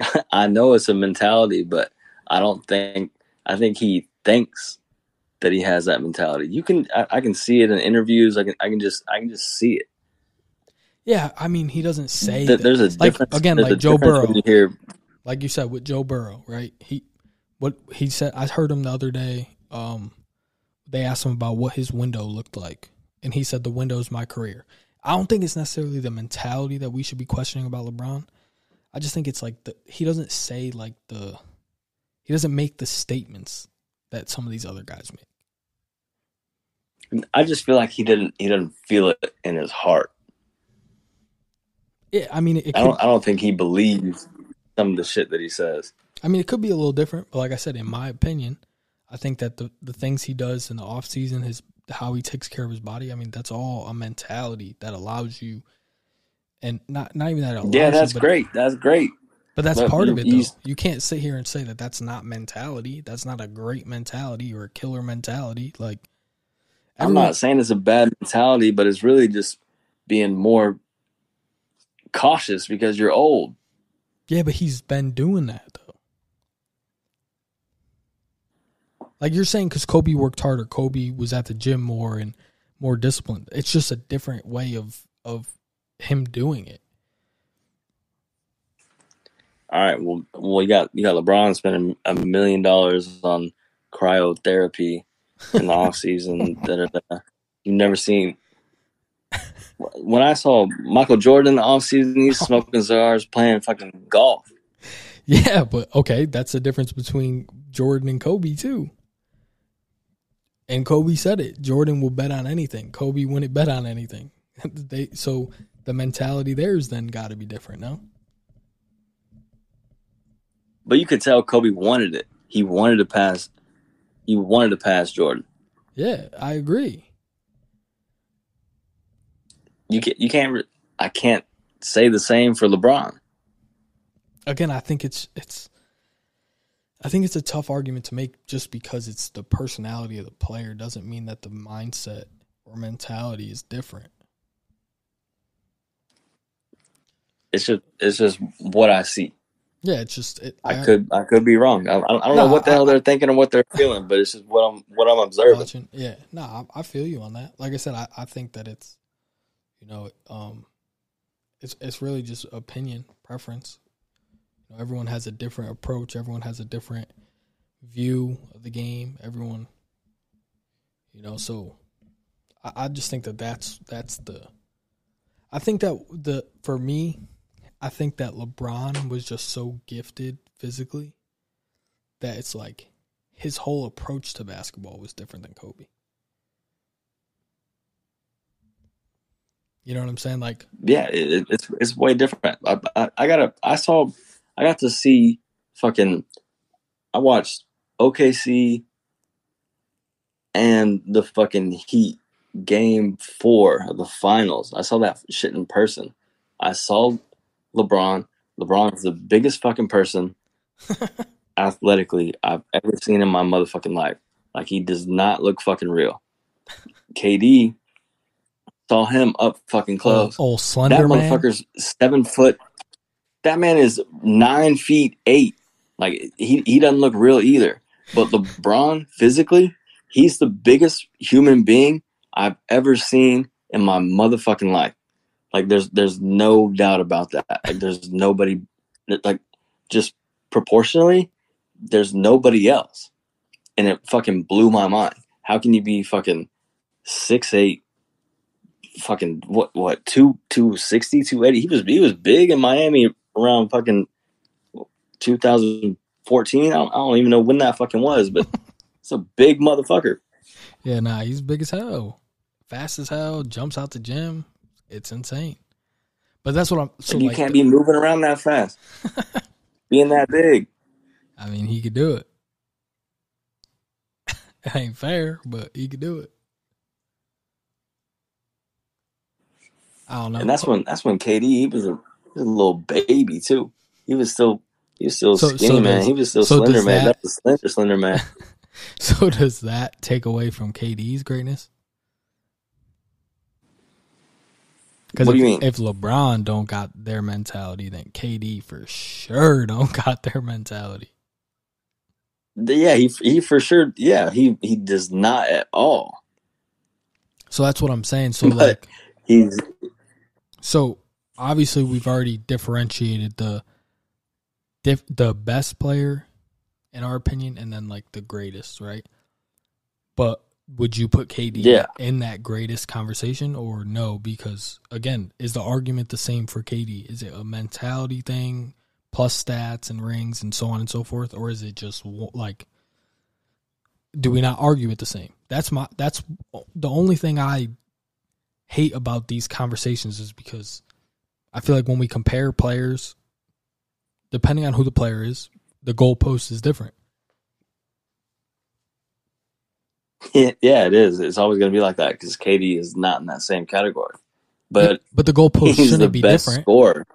[LAUGHS] I know it's a mentality, but I don't think I think he thinks that he has that mentality. You can I, I can see it in interviews. I can I can just I can just see it. yeah i mean he doesn't say Th- that. there's a like difference again there's like joe burrow you hear like you said with Joe Burrow, right? He what he said I heard him the other day, um they asked him about what his window looked like and he said the window is my career. I don't think it's necessarily the mentality that we should be questioning about LeBron. I just think it's like the he doesn't say like the he doesn't make the statements that some of these other guys make. I just feel like he didn't he didn't feel it in his heart. Yeah, I mean I don't I don't think he believes some of the shit that he says. I mean, it could be a little different, but like I said, in my opinion, I think that the the things he does in the off season, his how he takes care of his body, I mean, that's all a mentality that allows you, and not not even that allows Yeah, that's but, great. That's great. But that's But part of it, though. You can't sit here and say that that's not mentality. That's not a great mentality or a killer mentality. Like, I'm not saying it's a bad mentality, but it's really just being more cautious because you're old. Yeah, but he's been doing that though. Like you're saying, because Kobe worked harder, Kobe was at the gym more and more disciplined. It's just a different way of of him doing it. All right, well, well, you got you got LeBron spending a million dollars on cryotherapy in the off season. [LAUGHS] da, da, da. You've never seen. When I saw Michael Jordan in the off season, he's [LAUGHS] smoking cigars, playing fucking golf. Yeah, but okay, that's the difference between Jordan and Kobe too. And Kobe said it. Jordan will bet on anything. Kobe wouldn't bet on anything. [LAUGHS] they so the mentality there's then got to be different, no? But you could tell Kobe wanted it. He wanted to pass. He wanted to pass Jordan. Yeah, I agree. You can You can't. I can't say the same for LeBron. again, I think it's it's I think it's a tough argument to make just because it's the personality of the player doesn't mean that the mindset or mentality is different. It's just. It's just what I see. Yeah, it's just it, I could. I could be wrong. I, I don't know No, what the I- hell they're thinking or what they're feeling, but it's just what I'm. What I'm observing. watching. Yeah, no, I, I feel you on that. Like I said, I, I think that it's you know um it's it's really just opinion preference. You know, everyone has a different approach. Everyone has a different view of the game. Everyone, you know, so I, I just think that that's that's the. I think that the for me, I think that LeBron was just so gifted physically that it's like his whole approach to basketball was different than Kobe. You know what I'm saying? Like, yeah, it, it's it's way different. I, I I got I saw I got to see fucking I watched OKC and the fucking Heat game 4 of the finals. I saw that shit in person. I saw LeBron. LeBron is the biggest fucking person [LAUGHS] athletically I've ever seen in my motherfucking life. Like he does not look fucking real. KD saw him up fucking close. old, old That slender man. motherfucker's seven foot. That man is nine feet eight. Like he he doesn't look real either. But LeBron physically, he's the biggest human being I've ever seen in my motherfucking life. Like there's there's no doubt about that. Like there's nobody like just proportionally, there's nobody else. And it fucking blew my mind. How can you be fucking six eight fucking what what two two sixty two eighty. He was he was big in Miami around fucking 2014. I don't, I don't even know when that fucking was, but [LAUGHS] it's a big motherfucker. Yeah, nah, he's big as hell, fast as hell, jumps out the gym. It's insane. But that's what I'm. So And you like, can't be moving around that fast, [LAUGHS] being that big. I mean, he could do it. [LAUGHS] it ain't fair, but he could do it. I don't know. And that's when that's when KD he was a, he was a little baby too. He was still he was still So- so skinny man. does- He was still so slender man. that- That was slender slender man. [LAUGHS] so does that take away from KD's greatness? Because if, do you mean? if LeBron don't got their mentality, then KD for sure don't [LAUGHS] got their mentality. yeah, he he for sure. Yeah, he he does not at all. So that's what I'm saying. So [LAUGHS] But- like, He's so obviously we've already differentiated the diff, the best player in our opinion, and then like the greatest, right? But would you put KD Yeah. in that greatest conversation or no? Because again, is the argument the same for KD? Is it a mentality thing plus stats and rings and so on and so forth, or is it just like? Do we not argue it the same? That's my. That's the only thing I hate about these conversations is because I feel like when we compare players, depending on who the player is, the goalpost is different. Yeah, it is. It's always going to be like that because KD is not in that same category. But but the goalpost shouldn't the be best different. scorer.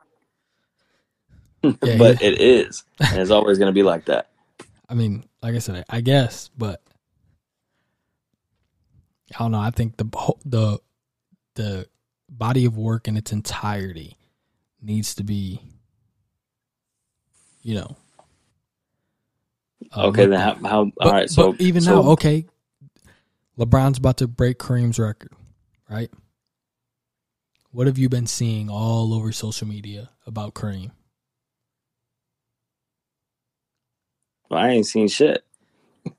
Yeah, [LAUGHS] but it is, and it's always going to be like that. I mean, like I said, I guess, but I don't know. I think the the the body of work in its entirety needs to be, you know. uh, Okay, then how? how But, all right, so but even so, now, okay, LeBron's about to break Kareem's record, right? What have you been seeing all over social media about Kareem? I ain't seen shit.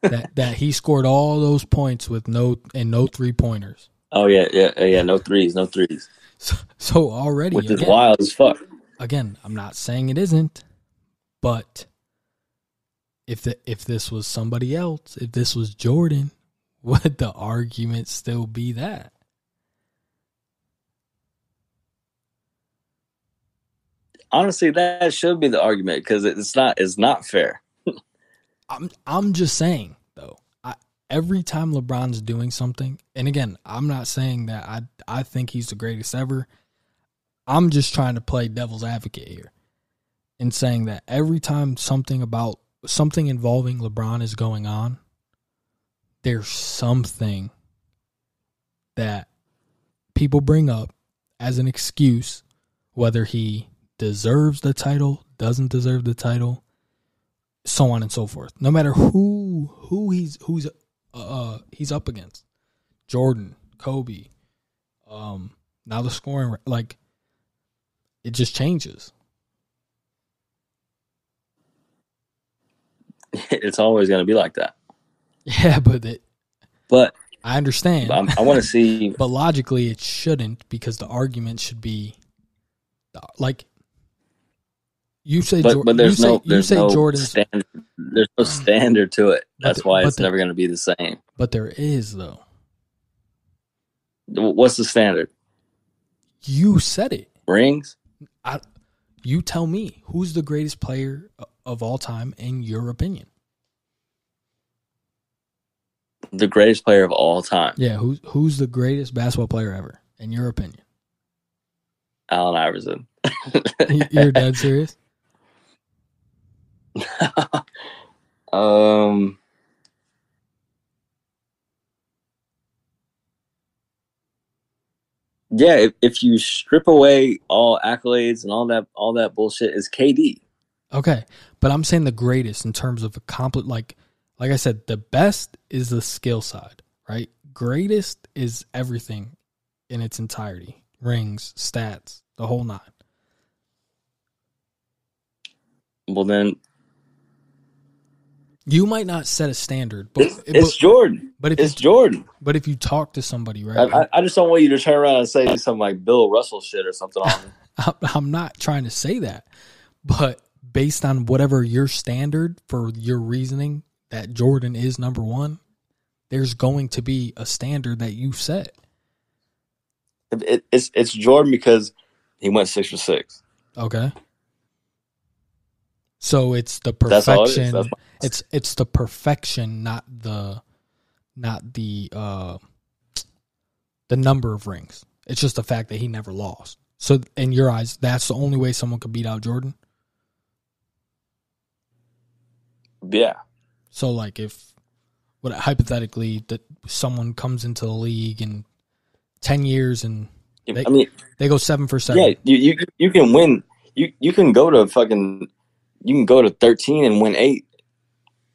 that that he scored all those points with no and no three pointers. Oh yeah, yeah, yeah. No threes, no threes, [LAUGHS] So, so already, which is again, wild as fuck. again, I'm not saying it isn't, but if the, if this was somebody else, if this was Jordan, would the argument still be that? Honestly, that should be the argument because it's not. It's not fair. [LAUGHS] I'm I'm just saying though. I every time LeBron's doing something, and again, I'm not saying that I I think he's the greatest ever. I'm just trying to play devil's advocate here and saying that every time something about something involving LeBron is going on, there's something that people bring up as an excuse whether he deserves the title, doesn't deserve the title, so on and so forth. No matter who who he's who's uh he's up against, Jordan, Kobe, um, now the scoring like it just changes. [LAUGHS] It's always going to be like that. [LAUGHS] Yeah, but it, But I understand. I'm, I want to see. [LAUGHS] but logically, it shouldn't because the argument should be like you say. But but there's you say, no you there's say no Jordan's, standard. There's no mm. standard to it. That's the- why it's the- never going to be the same. but there is though. What's the standard? You said it. Rings? I, you tell me who's the greatest player of all time in your opinion. The greatest player of all time, Yeah, who's who's the greatest basketball player ever in your opinion? Allen Iverson. [LAUGHS] You- You're dead serious? [LAUGHS] um. Yeah, if, if you strip away all accolades and all that all that bullshit, is KD. Okay, but I'm saying the greatest in terms of accompli like like I said, the best is the skill side, right? Greatest is everything in its entirety. Rings, stats, the whole nine. Well, then You might not set a standard, but it's, it's but, Jordan. but if It's you, Jordan. but if you talk to somebody, right? I, I, just don't want you to turn around and say some like Bill Russell shit or something on [LAUGHS] I'm not trying to say that, but based on whatever your standard for your reasoning that Jordan is number one, there's going to be a standard that you set. It, it, it's it's Jordan because he went six for six. Okay. So it's the That's all it is. perfection. It's it's the perfection, not the not the uh the number of rings. It's just the fact that he never lost. So in your eyes, that's the only way someone could beat out Jordan. yeah. So like if what hypothetically that someone comes into the league in ten years and They- I mean, they go seven for seven. yeah, you, you you can win. You you can go to fucking. You can go to thirteen and win eight.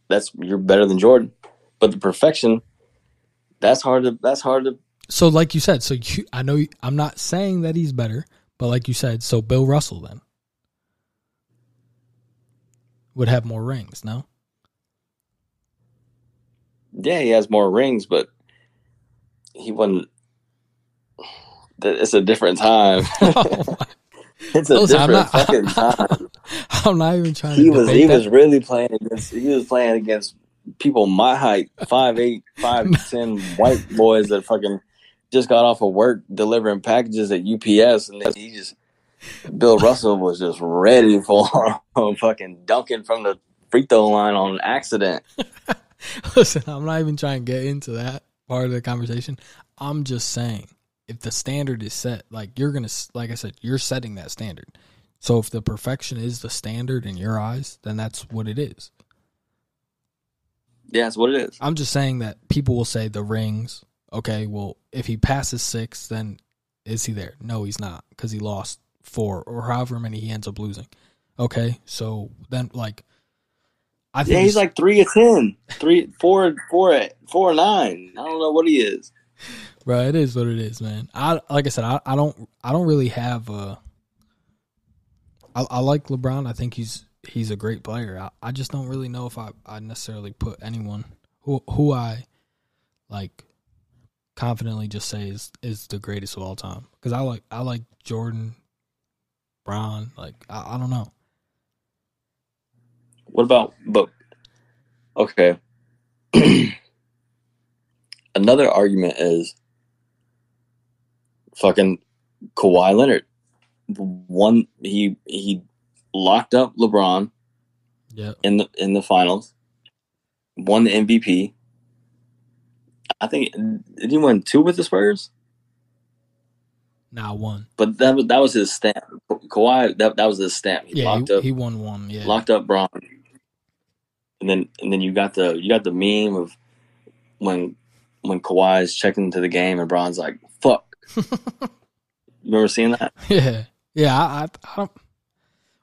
That's you're better than Jordan, but the perfection. That's hard to. That's hard to. So like you said, so you, I know I'm not saying that he's better, but like you said, so Bill Russell then would have more rings, no? Yeah, he has more rings, but he wasn't. It's a different time. [LAUGHS] Oh [LAUGHS] it's a Listen, different not- [LAUGHS] fucking time. I'm not even trying He was he that. was really playing against he was playing against people my height, five eight, five ten white boys that fucking just got off of work delivering packages at UPS and then he just Bill Russell was just ready for fucking dunking from the free throw line on accident. [LAUGHS] Listen, I'm not even trying to get into that part of the conversation. I'm just saying, if the standard is set, like you're gonna, like I said, you're setting that standard. So if the perfection is the standard in your eyes, then that's what it is. Yeah, that's what it is. I'm just saying that people will say the rings. Okay, well, if he passes six, then is he there? No, he's not because he lost four or however many he ends up losing. Okay, so then like, I think Yeah, he's it's- like three of ten. Three four four four nine. I don't know what he is. Bro, it is what it is, man. I like I said, I, I don't I don't really have a. I, I like LeBron. I think he's he's a great player. I, I just don't really know if I I necessarily put anyone who who I like confidently just say is is the greatest of all time because I like I like Jordan, Brown. Like I, I don't know. What about but okay. [CLEARS THROAT] Another argument is fucking Kawhi Leonard. One he he locked up LeBron Yeah, in the in the finals. Won the MVP. I think did he win two with the Spurs? now one. But that was that was his stamp. Kawhi that that was his stamp. He Yeah, locked he, up he won one. Yeah, locked up Bron, and then and then you got the you got the meme of when when Kawhi's checking into the game and Bron's like "fuck." you [LAUGHS] remember seeing that? yeah, yeah. I, I I don't.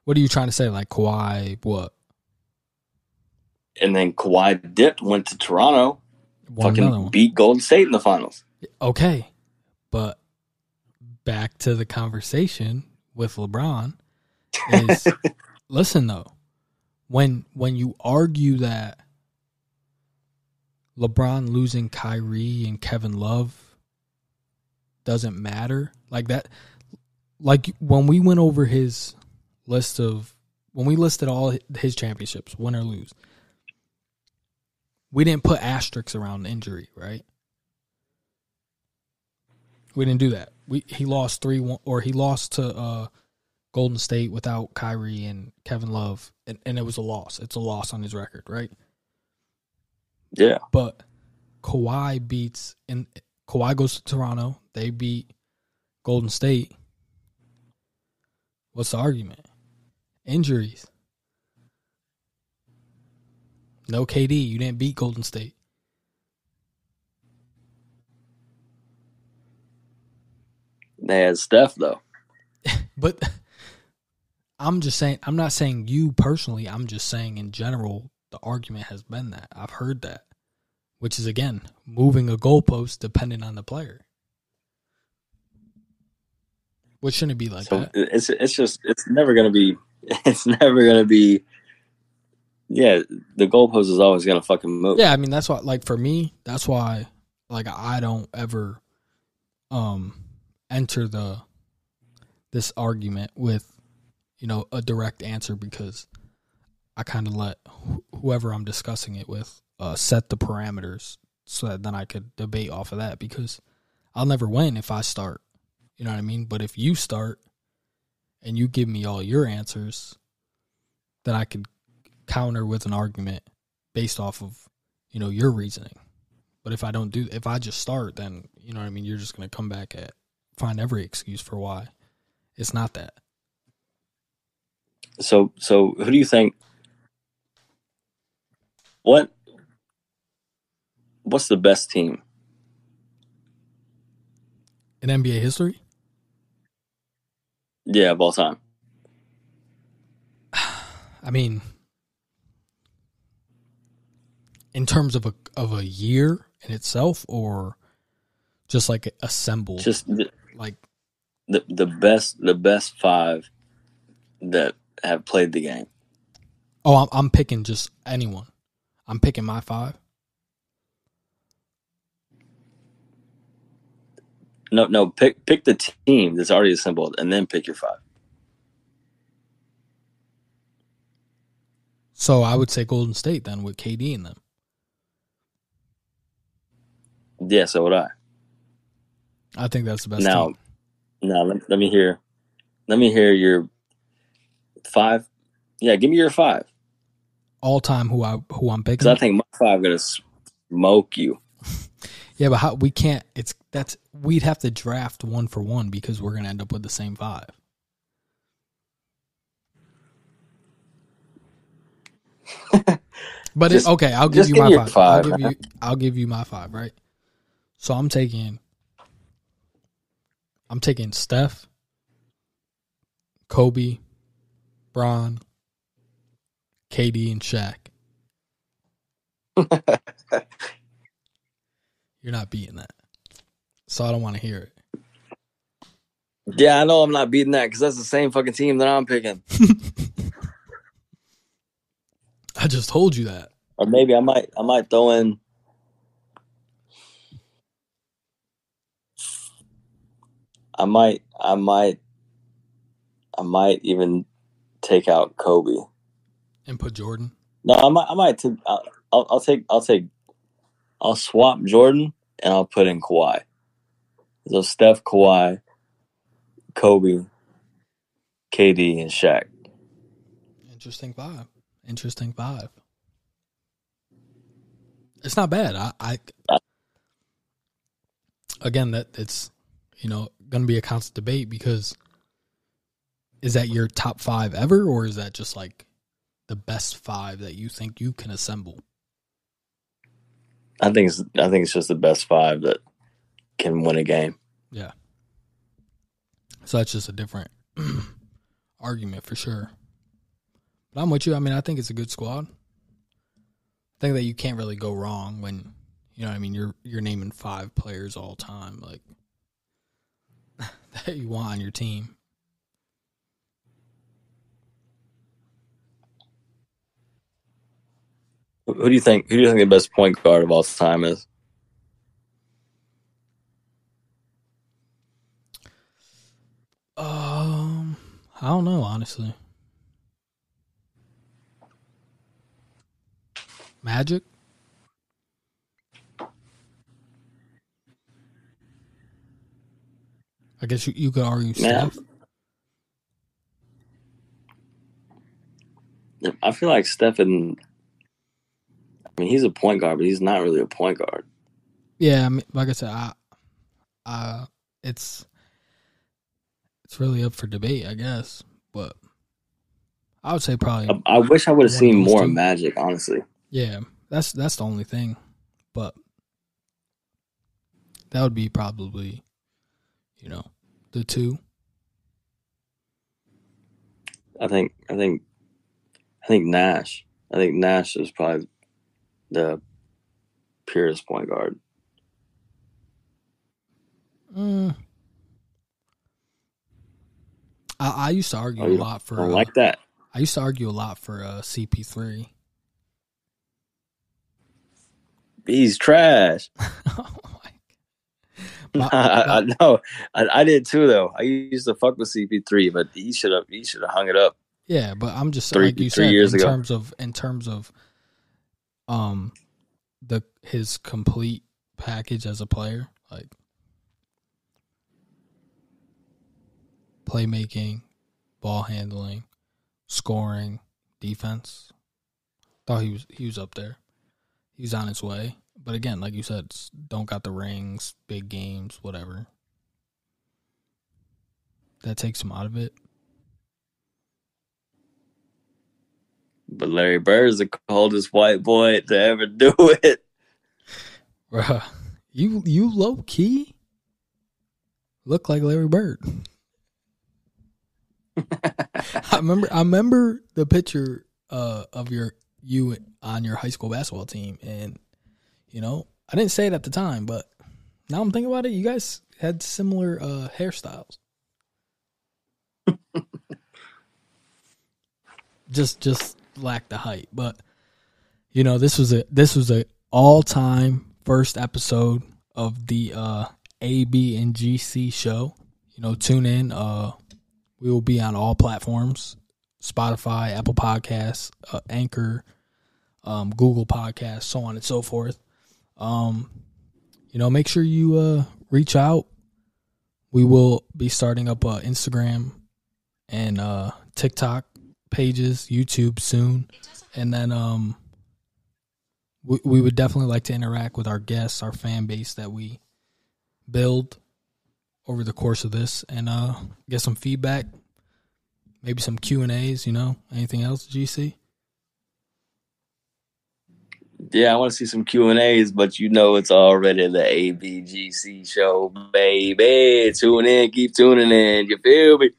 What are you trying to say? Like Kawhi? What? And then Kawhi dipped, went to Toronto, another fucking beat Golden State in the finals. Okay, but back to the conversation with LeBron is [LAUGHS] listen though, when when you argue that LeBron losing Kyrie and Kevin Love doesn't matter, like that, like when we went over his list of when we listed all his championships, win or lose, we didn't put asterisks around injury, right? We didn't do that. We he lost three one, or he lost to uh, Golden State without Kyrie and Kevin Love, and, and it was a loss. It's a loss on his record, right? Yeah, But Kawhi beats and Kawhi goes to Toronto. They beat Golden State. What's the argument? Injuries. No KD. You didn't beat Golden State. they had Steph though. [LAUGHS] But I'm just saying, I'm not saying you personally. I'm just saying in general, the argument has been that. I've heard that, which is again moving a goalpost depending on the player. Which shouldn't be like So that. it's it's just it's never gonna be [LAUGHS] it's never gonna be. Yeah, the goalpost is always gonna fucking move. Yeah, I mean that's why. Like for me, that's why. Like I don't ever, um, enter the this argument with you know, a direct answer because I kind of let wh- whoever I'm discussing it with uh, set the parameters so that then I could debate off of that because I'll never win if I start. You know what I mean? But if you start and you give me all your answers, then I could counter with an argument based off of, you know, your reasoning. But if I don't do if I just start, then you know what I mean, you're just gonna come back at find every excuse for why. It's not that. So so who do you think what what's the best team? In NBA history? Yeah, of all time. [SIGHS] I mean, in terms of a of a year in itself, or just like assembled, Just the, like the the best the best five that have played the game. oh, I'm, I'm picking just anyone. I'm picking my five. No, no, pick pick the team that's already assembled and then pick your five. So I would say Golden State then with KD in them. Yeah, so would I. I think that's the best. Now, team. now let, let me hear let me hear your five. Yeah, give me your five. all time who I who I'm Because picking. I think my five gonna smoke you. [LAUGHS] yeah, but how we can't. It's that's we'd have to draft one for one because we're gonna end up with the same five. But Just- it, okay, I'll give you give my five. five, I'll give you. I'll give you my five. Right. So I'm taking. I'm taking Steph, Kobe, Bron, KD, and Shaq. [LAUGHS] You're not beating that, so I don't want to hear it. Yeah, I know I'm not beating that because that's the same fucking team that I'm picking. [LAUGHS] I just told you that. Or maybe I might I might throw in I might I might I might even take out Kobe. And put Jordan. No, I might I might t- I'll, I'll I'll take I'll take I'll swap Jordan and I'll put in Kawhi. So Steph, Kawhi, Kobe, KD, and Shaq. Interesting vibe. Interesting vibe. It's not bad. I, I again that it's you know gonna be a constant debate because is that your top five ever or is that just like the best five that you think you can assemble? I think it's I think it's just the best five that can win a game. Yeah. So that's just a different [CLEARS THROAT] argument for sure. But I'm with you. I mean, I think it's a good squad. I think that you can't really go wrong when you know what I mean you're you're naming five players all time like [LAUGHS] that you want on your team. Who do you think? Who do you think the best point guard of all time is? Um, I don't know honestly. Magic. I guess you, you could argue Yeah. Steph. I feel like Stephen. I mean, he's a point guard, but he's not really a point guard. Yeah, I mean, like I said, I, uh, it's it's really up for debate, I guess. But I would say probably, I, I wish I would have seen more two. Magic, honestly. yeah. That's that's the only thing, but that would be probably, you know, the two. I think. I think. I think Nash. I think Nash is probably the purest point guard. Mm. I, I used to argue Oh, a lot for. I don't uh, like that. I used to argue a lot for uh, CP3. He's trash. [LAUGHS] Oh [LAUGHS] my- I, I know. I, I did too, though. I used to fuck with CP3, but he should have he should have hung it up. Yeah, but I'm just Three- like you three said years in ago. terms of in terms of um the his complete package as a player, like playmaking, ball handling, scoring, defense. Thought he was he was up there. He's on his way. But again, like you said, don't got the rings, big games, whatever. That takes him out of it. But Larry Bird is the coldest white boy to ever [LAUGHS] do it. Bruh, you you low key look like Larry Bird. [LAUGHS] I remember I remember the picture uh, of your you on your high school basketball team, and you know I didn't say it at the time, but now I'm thinking about it. You guys had similar uh, hairstyles. [LAUGHS] just just lacked the hype. but you know this was a this was a all time first episode of the uh, AB and GC show. You know, tune in. Uh, we will be on all platforms: Spotify, Apple Podcasts, uh, Anchor, um, Google Podcasts, so on and so forth. Um, you know, make sure you uh, reach out. We will be starting up uh, Instagram and uh, TikTok pages, YouTube soon, and then um, we, we would definitely like to interact with our guests, our fan base that we build over the course of this, and uh, get some feedback, maybe some Q and A's. You know, anything else, GC? Yeah, I want to see some Q and A's, but you know it's already the ABGC show, baby. Tune in, keep tuning in. You feel me?